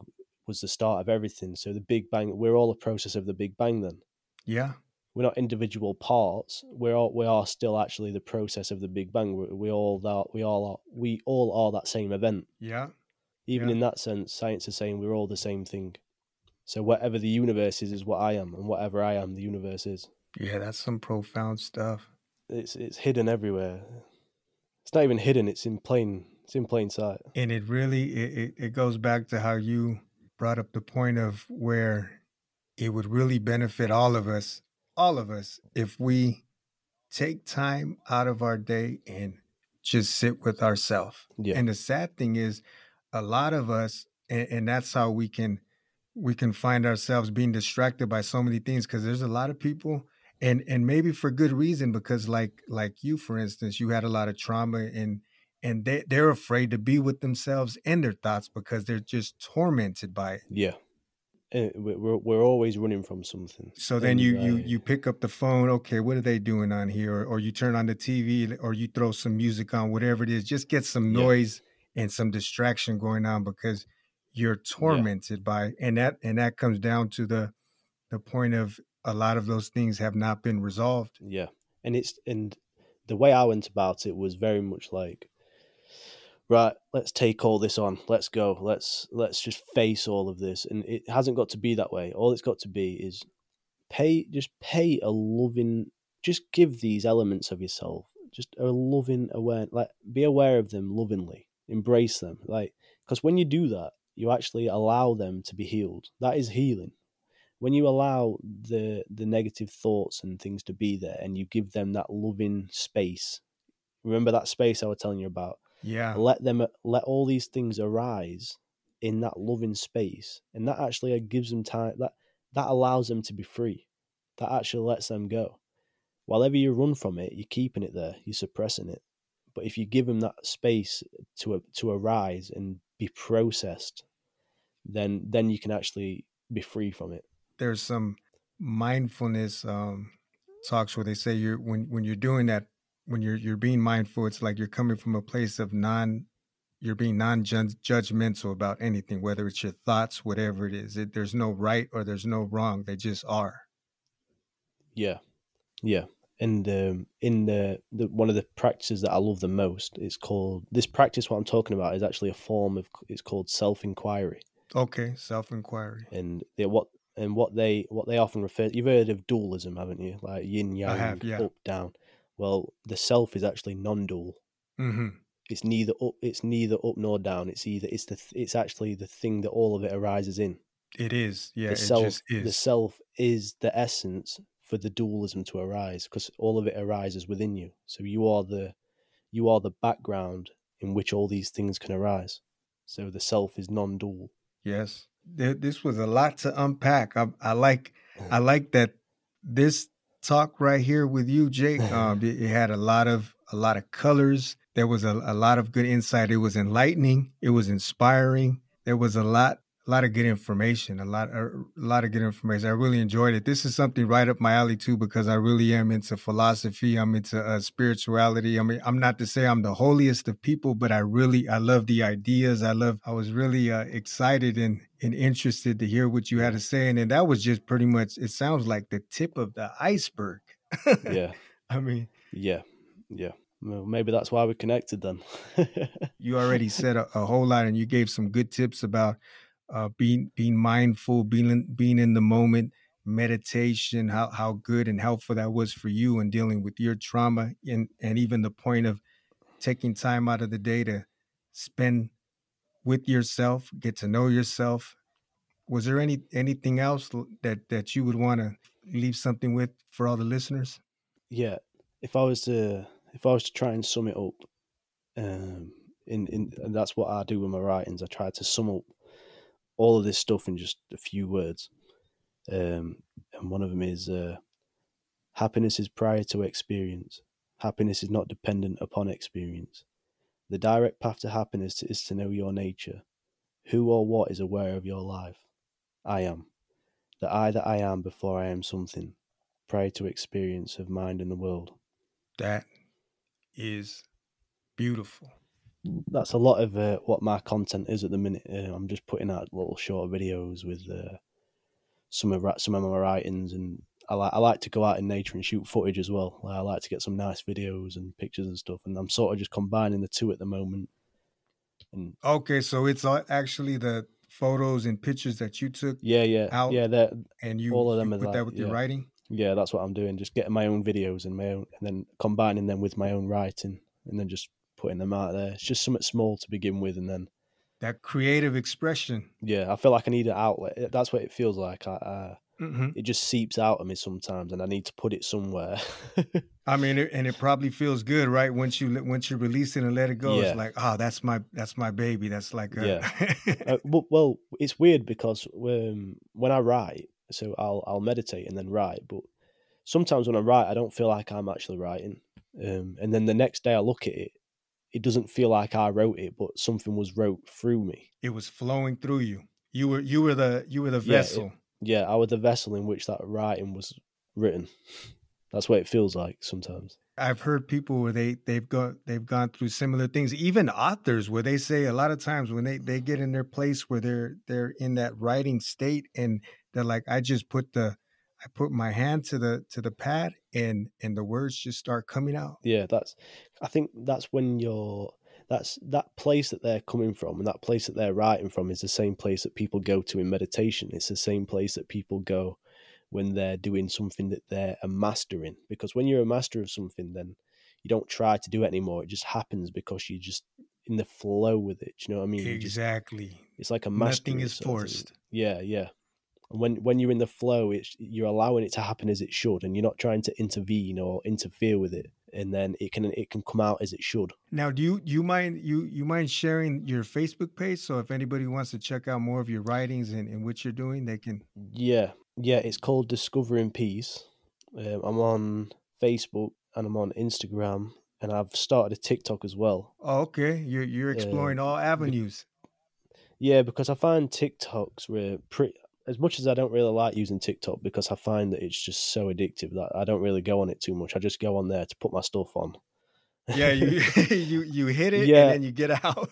was the start of everything. So the Big Bang, we're all a process of the Big Bang. Then, yeah, we're not individual parts. We're all we are still actually the process of the Big Bang. We, we all that we all are we all are that same event. Yeah. Even yeah. in that sense, science is saying we're all the same thing. So whatever the universe is, is what I am, and whatever I am, the universe is. Yeah, that's some profound stuff. It's it's hidden everywhere. It's not even hidden. It's in plain. It's in plain sight. And it really it, it, it goes back to how you brought up the point of where it would really benefit all of us, all of us, if we take time out of our day and just sit with ourselves. Yeah. And the sad thing is, a lot of us, and, and that's how we can we can find ourselves being distracted by so many things because there's a lot of people and and maybe for good reason because like like you for instance you had a lot of trauma and and they they're afraid to be with themselves and their thoughts because they're just tormented by it yeah eh, we're we're always running from something so then you you uh, you pick up the phone okay what are they doing on here or, or you turn on the tv or you throw some music on whatever it is just get some noise yeah. and some distraction going on because you're tormented yeah. by and that and that comes down to the the point of a lot of those things have not been resolved. Yeah. And it's and the way i went about it was very much like right let's take all this on. Let's go. Let's let's just face all of this. And it hasn't got to be that way. All it's got to be is pay just pay a loving just give these elements of yourself just a loving aware like be aware of them lovingly. Embrace them. Like because when you do that you actually allow them to be healed. That is healing. When you allow the the negative thoughts and things to be there and you give them that loving space. Remember that space I was telling you about? Yeah. Let them let all these things arise in that loving space. And that actually uh, gives them time that that allows them to be free. That actually lets them go. While you run from it, you're keeping it there, you're suppressing it. But if you give them that space to to arise and be processed, then then you can actually be free from it. There's some mindfulness um, talks where they say you're when when you're doing that when you're you're being mindful, it's like you're coming from a place of non you're being non-judgmental about anything, whether it's your thoughts, whatever it is. It, there's no right or there's no wrong. They just are. Yeah, yeah and um, in the, the one of the practices that I love the most is called this practice. What I'm talking about is actually a form of it's called self inquiry. Okay, self inquiry. And they, what and what they what they often refer. You've heard of dualism, haven't you? Like yin yang, have, yeah. up down. Well, the self is actually non-dual. Mm-hmm. It's neither up. It's neither up nor down. It's either. It's the. It's actually the thing that all of it arises in. It is. Yeah. The self. is The self is the essence for the dualism to arise because all of it arises within you. So you are the you are the background in which all these things can arise. So the self is non-dual. Yes, this was a lot to unpack. I, I like I like that this talk right here with you, Jake. Um, it, it had a lot of a lot of colors. There was a, a lot of good insight. It was enlightening. It was inspiring. There was a lot a lot of good information, a lot, a lot of good information. I really enjoyed it. This is something right up my alley too, because I really am into philosophy. I'm into uh, spirituality. I mean, I'm not to say I'm the holiest of people, but I really, I love the ideas. I love. I was really uh, excited and and interested to hear what you had to say, and, and that was just pretty much. It sounds like the tip of the iceberg. yeah. I mean, Yeah, yeah. Well, maybe that's why we connected then. you already said a, a, whole lot, and you gave some good tips about uh, being being mindful, being being in the moment, meditation, how how good and helpful that was for you in dealing with your trauma, and and even the point of taking time out of the day to spend with yourself, get to know yourself. Was there any anything else that that you would want to leave something with for all the listeners? Yeah, if I was to if I was to try and sum it up, um, in in and that's what I do with my writings. I try to sum up all of this stuff in just a few words. Um, and one of them is uh, happiness is prior to experience. Happiness is not dependent upon experience. The direct path to happiness is to know your nature. Who or what is aware of your life? I am. The I that I am before I am something, prior to experience of mind in the world. That is beautiful. That's a lot of uh, what my content is at the minute. Uh, I'm just putting out little short videos with uh, some of some of my writings, and I like I like to go out in nature and shoot footage as well. I like to get some nice videos and pictures and stuff, and I'm sort of just combining the two at the moment. And okay, so it's actually the photos and pictures that you took. Yeah, yeah, out, yeah. That and you all of them you put that with yeah. your writing. Yeah, that's what I'm doing. Just getting my own videos and my own, and then combining them with my own writing, and then just putting them out there. It's just something small to begin with, and then that creative expression. Yeah, I feel like I need an outlet. That's what it feels like. I, mm-hmm. It just seeps out of me sometimes, and I need to put it somewhere. I mean, and it probably feels good, right? Once you once you release it and let it go, yeah. it's like, oh, that's my that's my baby. That's like, a... yeah. uh, well, well, it's weird because um, when I write, so I'll I'll meditate and then write, but sometimes when I write, I don't feel like I'm actually writing, um, and then the next day I look at it, it doesn't feel like I wrote it, but something was wrote through me. It was flowing through you. You were you were the you were the vessel. Yeah, it, yeah, I was the vessel in which that writing was written. That's what it feels like sometimes. I've heard people where they they've gone they've gone through similar things. Even authors where they say a lot of times when they they get in their place where they're they're in that writing state and they're like, I just put the I put my hand to the to the pad and and the words just start coming out. Yeah, that's I think that's when you're that's that place that they're coming from and that place that they're writing from is the same place that people go to in meditation. It's the same place that people go when they're doing something that they're a master in. Because when you're a master of something, then you don't try to do it anymore. It just happens because you're just in the flow with it. Do you know what I mean? Exactly. Just, it's like a mastery. Nothing is forced. Yeah, yeah. And when when you're in the flow, it's you're allowing it to happen as it should, and you're not trying to intervene or interfere with it. And then it can it can come out as it should. Now, do you you mind you you mind sharing your Facebook page so if anybody wants to check out more of your writings and, and what you're doing, they can. Yeah, yeah. It's called Discovering Peace. Um, I'm on Facebook and I'm on Instagram and I've started a TikTok as well. Oh, okay. You're you're exploring uh, all avenues. Yeah, because I find TikToks were pretty as much as I don't really like using TikTok because I find that it's just so addictive that I don't really go on it too much. I just go on there to put my stuff on. yeah, you you you hit it yeah. and then you get out.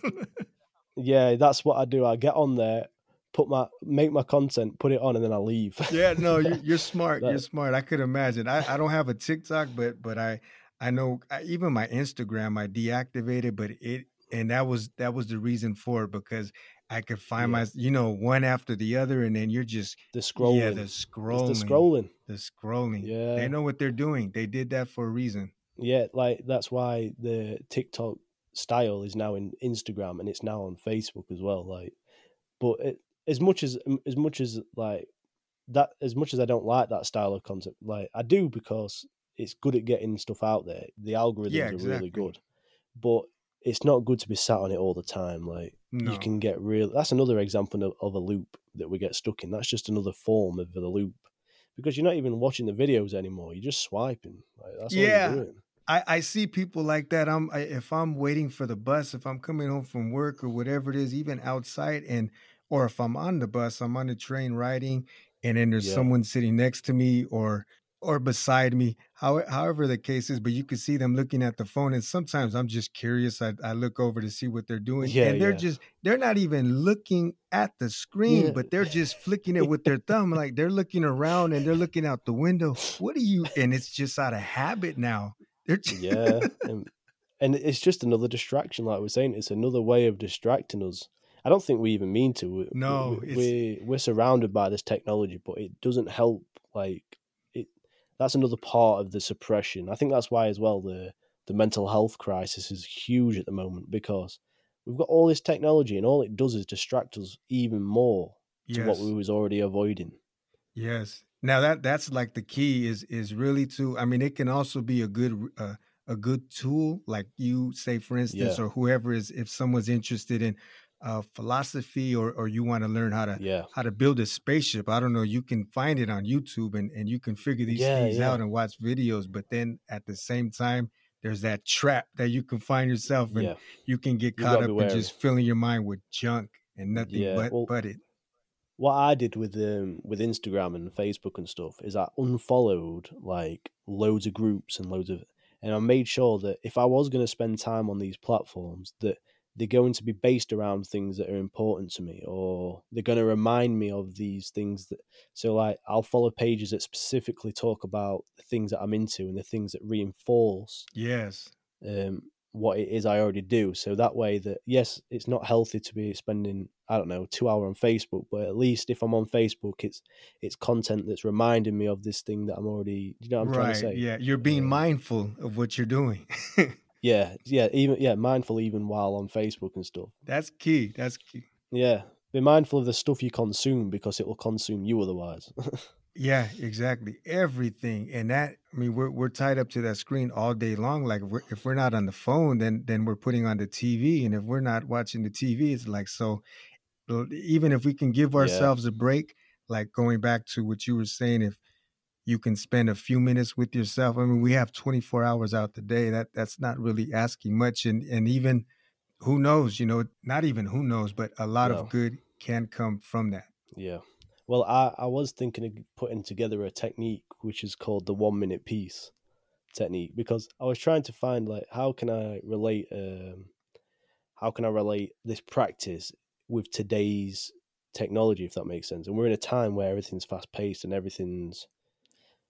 yeah, that's what I do. I get on there, put my make my content, put it on, and then I leave. yeah, no, you're, you're smart. you're smart. I could imagine. I, I don't have a TikTok, but but I I know I, even my Instagram I deactivated, but it and that was that was the reason for it because I could find yeah. my, you know, one after the other, and then you're just the scrolling. Yeah, the scrolling. It's the scrolling. The scrolling. Yeah, they know what they're doing. They did that for a reason. Yeah, like that's why the TikTok style is now in Instagram and it's now on Facebook as well. Like, but it, as much as as much as like that, as much as I don't like that style of content, like I do because it's good at getting stuff out there. The algorithms yeah, exactly. are really good, but it's not good to be sat on it all the time. Like no. you can get real. That's another example of, of, a loop that we get stuck in. That's just another form of the loop because you're not even watching the videos anymore. You're just swiping. Like, that's yeah. I, I see people like that. I'm I, if I'm waiting for the bus, if I'm coming home from work or whatever it is, even outside, and or if I'm on the bus, I'm on the train riding, and then there's yeah. someone sitting next to me, or or beside me, how, however the case is, but you can see them looking at the phone. And sometimes I'm just curious. I, I look over to see what they're doing. Yeah, and they're yeah. just, they're not even looking at the screen, yeah. but they're just flicking it with their thumb. Like they're looking around and they're looking out the window. What are you? And it's just out of habit now. yeah, and, and it's just another distraction. Like we're saying, it's another way of distracting us. I don't think we even mean to. No, we, we, we're surrounded by this technology, but it doesn't help. Like that's another part of the suppression. I think that's why as well the the mental health crisis is huge at the moment because we've got all this technology and all it does is distract us even more to yes. what we was already avoiding. Yes. Now that that's like the key is is really to. I mean, it can also be a good uh, a good tool, like you say, for instance, Yeah. or whoever is if someone's interested in uh, philosophy or or you want to learn how to Yeah, how to build a spaceship. I don't know. You can find it on YouTube and and you can figure these yeah, things yeah, out and watch videos. But then at the same time, there's that trap that you can find yourself and you can get You caught up in just filling your mind with junk and nothing but Well, but it. what I did with um with Instagram and Facebook and stuff is I unfollowed like loads of groups and loads of and I made sure that if I was going to spend time on these platforms that they're going to be based around things that are important to me or they're going to remind me of these things that so like I'll follow pages that specifically talk about the things that I'm into and the things that reinforce Yes. um, what it is I already do. So that way, that yes, it's not healthy to be spending I don't know two hour on Facebook, but at least if I'm on Facebook, it's it's content that's reminding me of this thing that I'm already. You know what I'm trying to say? Yeah. You're being Um, mindful of what you're doing. yeah, yeah, even yeah, mindful even while on Facebook and stuff. That's key. That's key. Yeah, be mindful of the stuff you consume because it will consume you otherwise. Yeah, exactly. Everything. And that I mean we're we're tied up to that screen all day long. Like if we're if we're not on the phone, then then we're putting on the TV. And if we're not watching the TV, it's like so even if we can give yeah, ourselves a break, like going back to what you were saying, if you can spend a few minutes with yourself. I mean, we have 24 hours out the day. That that's not really asking much. And and even who knows, you know, not even who knows, but a lot of good can come from that. yeah. Well, I I was thinking of putting together a technique which is called the one minute peace technique because I was trying to find like how can I relate um how can I relate this practice with today's technology if that makes sense and we're in a time where everything's fast paced and everything's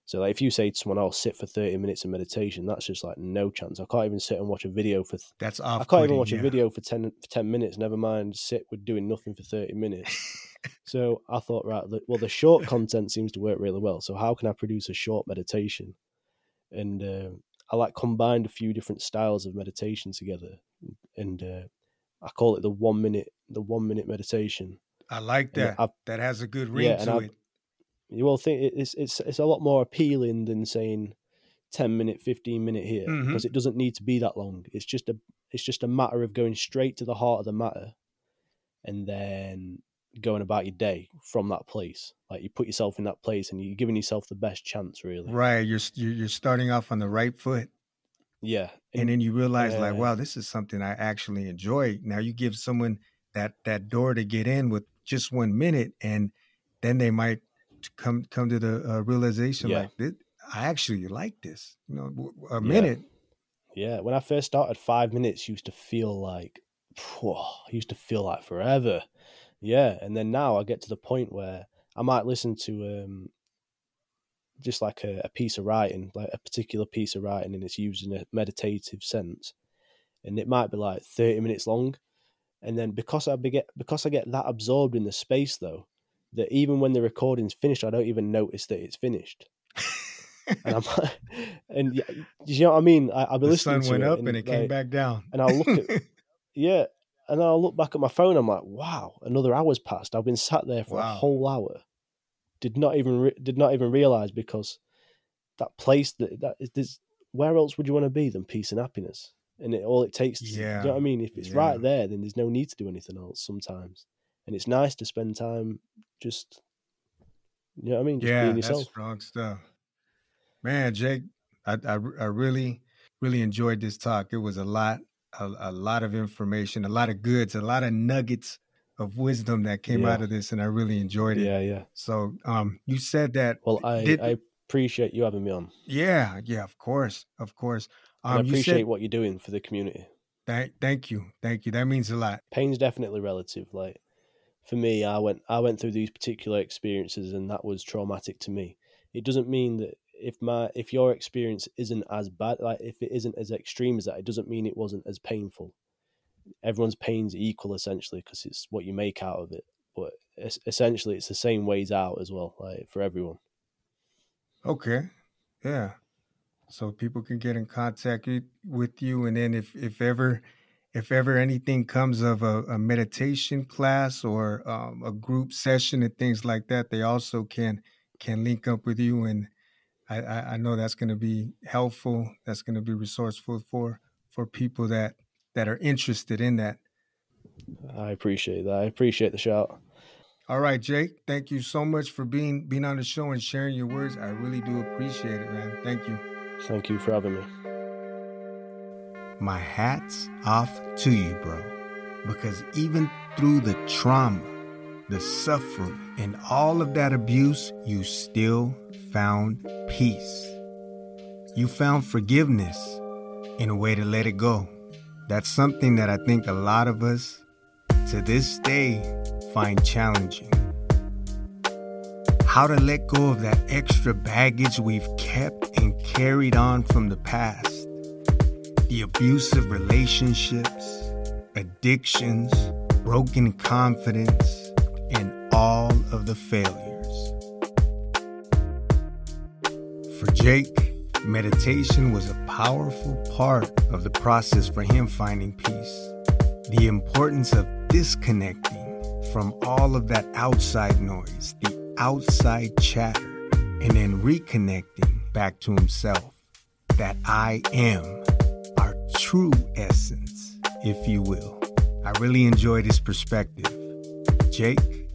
so like if you say to someone I'll sit for 30 minutes of meditation that's just like no chance. I can't even sit and watch a video for th- That's I can't even watch a video for 10 for 10 minutes never mind sit with doing nothing for 30 minutes. So I thought right the- well the short content seems to work really well so how can I produce a short meditation? And uh, I like combined a few different styles of meditation together and uh, I call it the one minute the one minute meditation. I like that. That has a good ring yeah to it. You will think it's it's it's a lot more appealing than saying 10 minute 15 minute here hmm because it doesn't need to be that long. It's just a it's just a matter of going straight to the heart of the matter and then going about your day from that place. Like you put yourself in that place and you're giving yourself the best chance really. Right. You're you're starting off on the right foot, yeah and and then you realize like, wow, this is something I actually enjoy. Now you give someone that that door to get in with just one minute, and then they might come come to the uh, realization yeah like, this, I actually like this. You know, a yeah minute. yeah when i first started five minutes used to feel like phew, used to feel like forever yeah and then now i get to the point where i might listen to um just like a, a piece of writing like a particular piece of writing and it's used in a meditative sense and it might be like 30 minutes long and then because i get because i get that absorbed in the space though that even when the recording's finished i don't even notice that it's finished. And i'm and yeah, you know what i mean? I, i'll be the listening sun to went it up and and it came like back down. and i'll look at yeah and i'll look back at my phone i'm like wow another hour's passed. I've been sat there for a whole hour did not even re- did not even realize because that place that that is this where else would you want to be than peace and happiness? And it all it takes to, you know Yeah. what i mean? If it's Yeah. right there then there's no need to do anything else sometimes and it's nice to spend time just you know what i mean just Yeah, being that's strong stuff. Man, Jake, I, I I really really enjoyed this talk. It was a lot, a, a lot of information, a lot of goods, a lot of nuggets of wisdom that came yeah out of this, and I really enjoyed it. yeah yeah So, um, you said that well i did i appreciate you having me on yeah, yeah, of course, of course. and i Um, you appreciate said what you're doing for the community thank thank you, thank you. That means a lot. pain's definitely relative like for me i went i went through these particular experiences and that was traumatic to me it doesn't mean that if my if your experience isn't as bad, like if it isn't as extreme as that, it doesn't mean it wasn't as painful. Everyone's pain's equal essentially because it's what you make out of it. But essentially, it's the same ways out as well, like for everyone. Okay, yeah. So people can get in contact with you, and then if if ever if ever anything comes of a, a meditation class or um, a group session and things like that, they also can can link up with you, and I, I know that's going to be helpful. That's going to be resourceful for for people that that are interested in that. I appreciate that. I appreciate the shout. All right, Jake. Thank you so much for being being on the show and sharing your words. I really do appreciate it, man. Thank you. Thank you for having me my hat's off to you, bro. Because even through the trauma, the suffering, and all of that abuse, you still found peace. You found forgiveness in a way to let it go. That's something that I think a lot of us to this day find challenging. How to let go of that extra baggage we've kept and carried on from the past the abusive relationships, addictions, broken confidence, and all of the failures. For Jake, meditation was a powerful part of the process for him finding peace. The importance of disconnecting from all of that outside noise, the outside chatter, and then reconnecting back to himself. That I am true essence, if you will. I really enjoyed his perspective. Jake,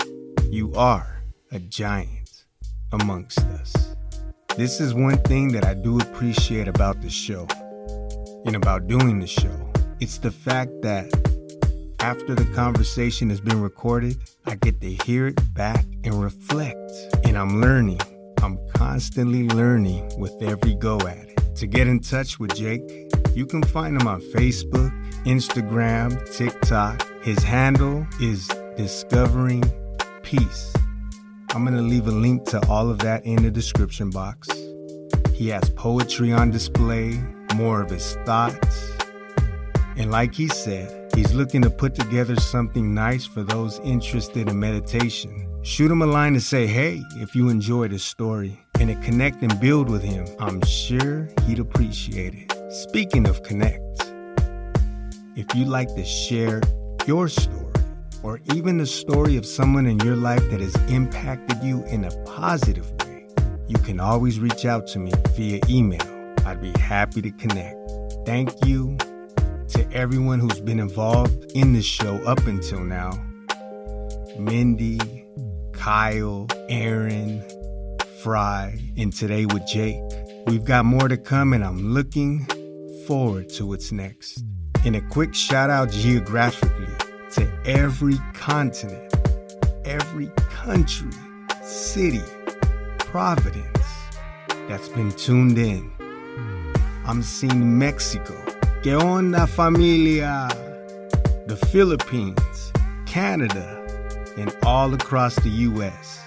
you are a giant amongst us. This is one thing that I do appreciate about the show and about doing the show. It's the fact that after the conversation has been recorded, I get to hear it back and reflect. And I'm learning. I'm constantly learning with every go at it. To get in touch with Jake, you can find him on Facebook, Instagram, TikTok. His handle is Discovering Peace. I'm going to leave a link to all of that in the description box. He has poetry on display, more of his thoughts. And like he said, he's looking to put together something nice for those interested in meditation. Shoot him a line to say, hey, if you enjoyed his story, and to connect and build with him. I'm sure he'd appreciate it. Speaking of connect, if you'd like to share your story or even the story of someone in your life that has impacted you in a positive way, you can always reach out to me via email. I'd be happy to connect. Thank you to everyone who's been involved in this show up until now Mindy, Kyle, Aaron, Fry, and today with Jake. We've got more to come, and I'm looking forward to what's next. And a quick shout out geographically to every continent, every country, city, providence that's been tuned in. I'm seeing Mexico, que onda familia, the Philippines, Canada, and all across the US,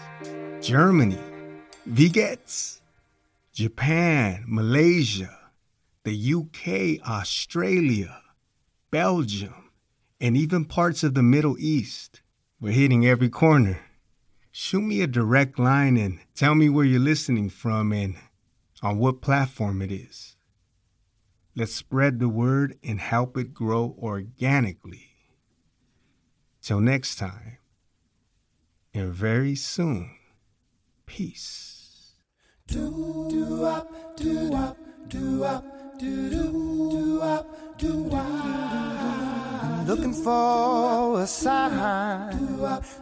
Germany, Vigets, Japan, Malaysia, the UK, Australia, Belgium, and even parts of the Middle East. We're hitting every corner. Shoot me a direct line and tell me where you're listening from and on what platform it is. Let's spread the word and help it grow organically. Till next time, and very soon, peace. Do, do up, do up, do up. Looking for a sign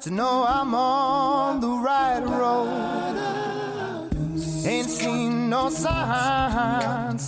to know I'm on the right road. Ain't seen no sign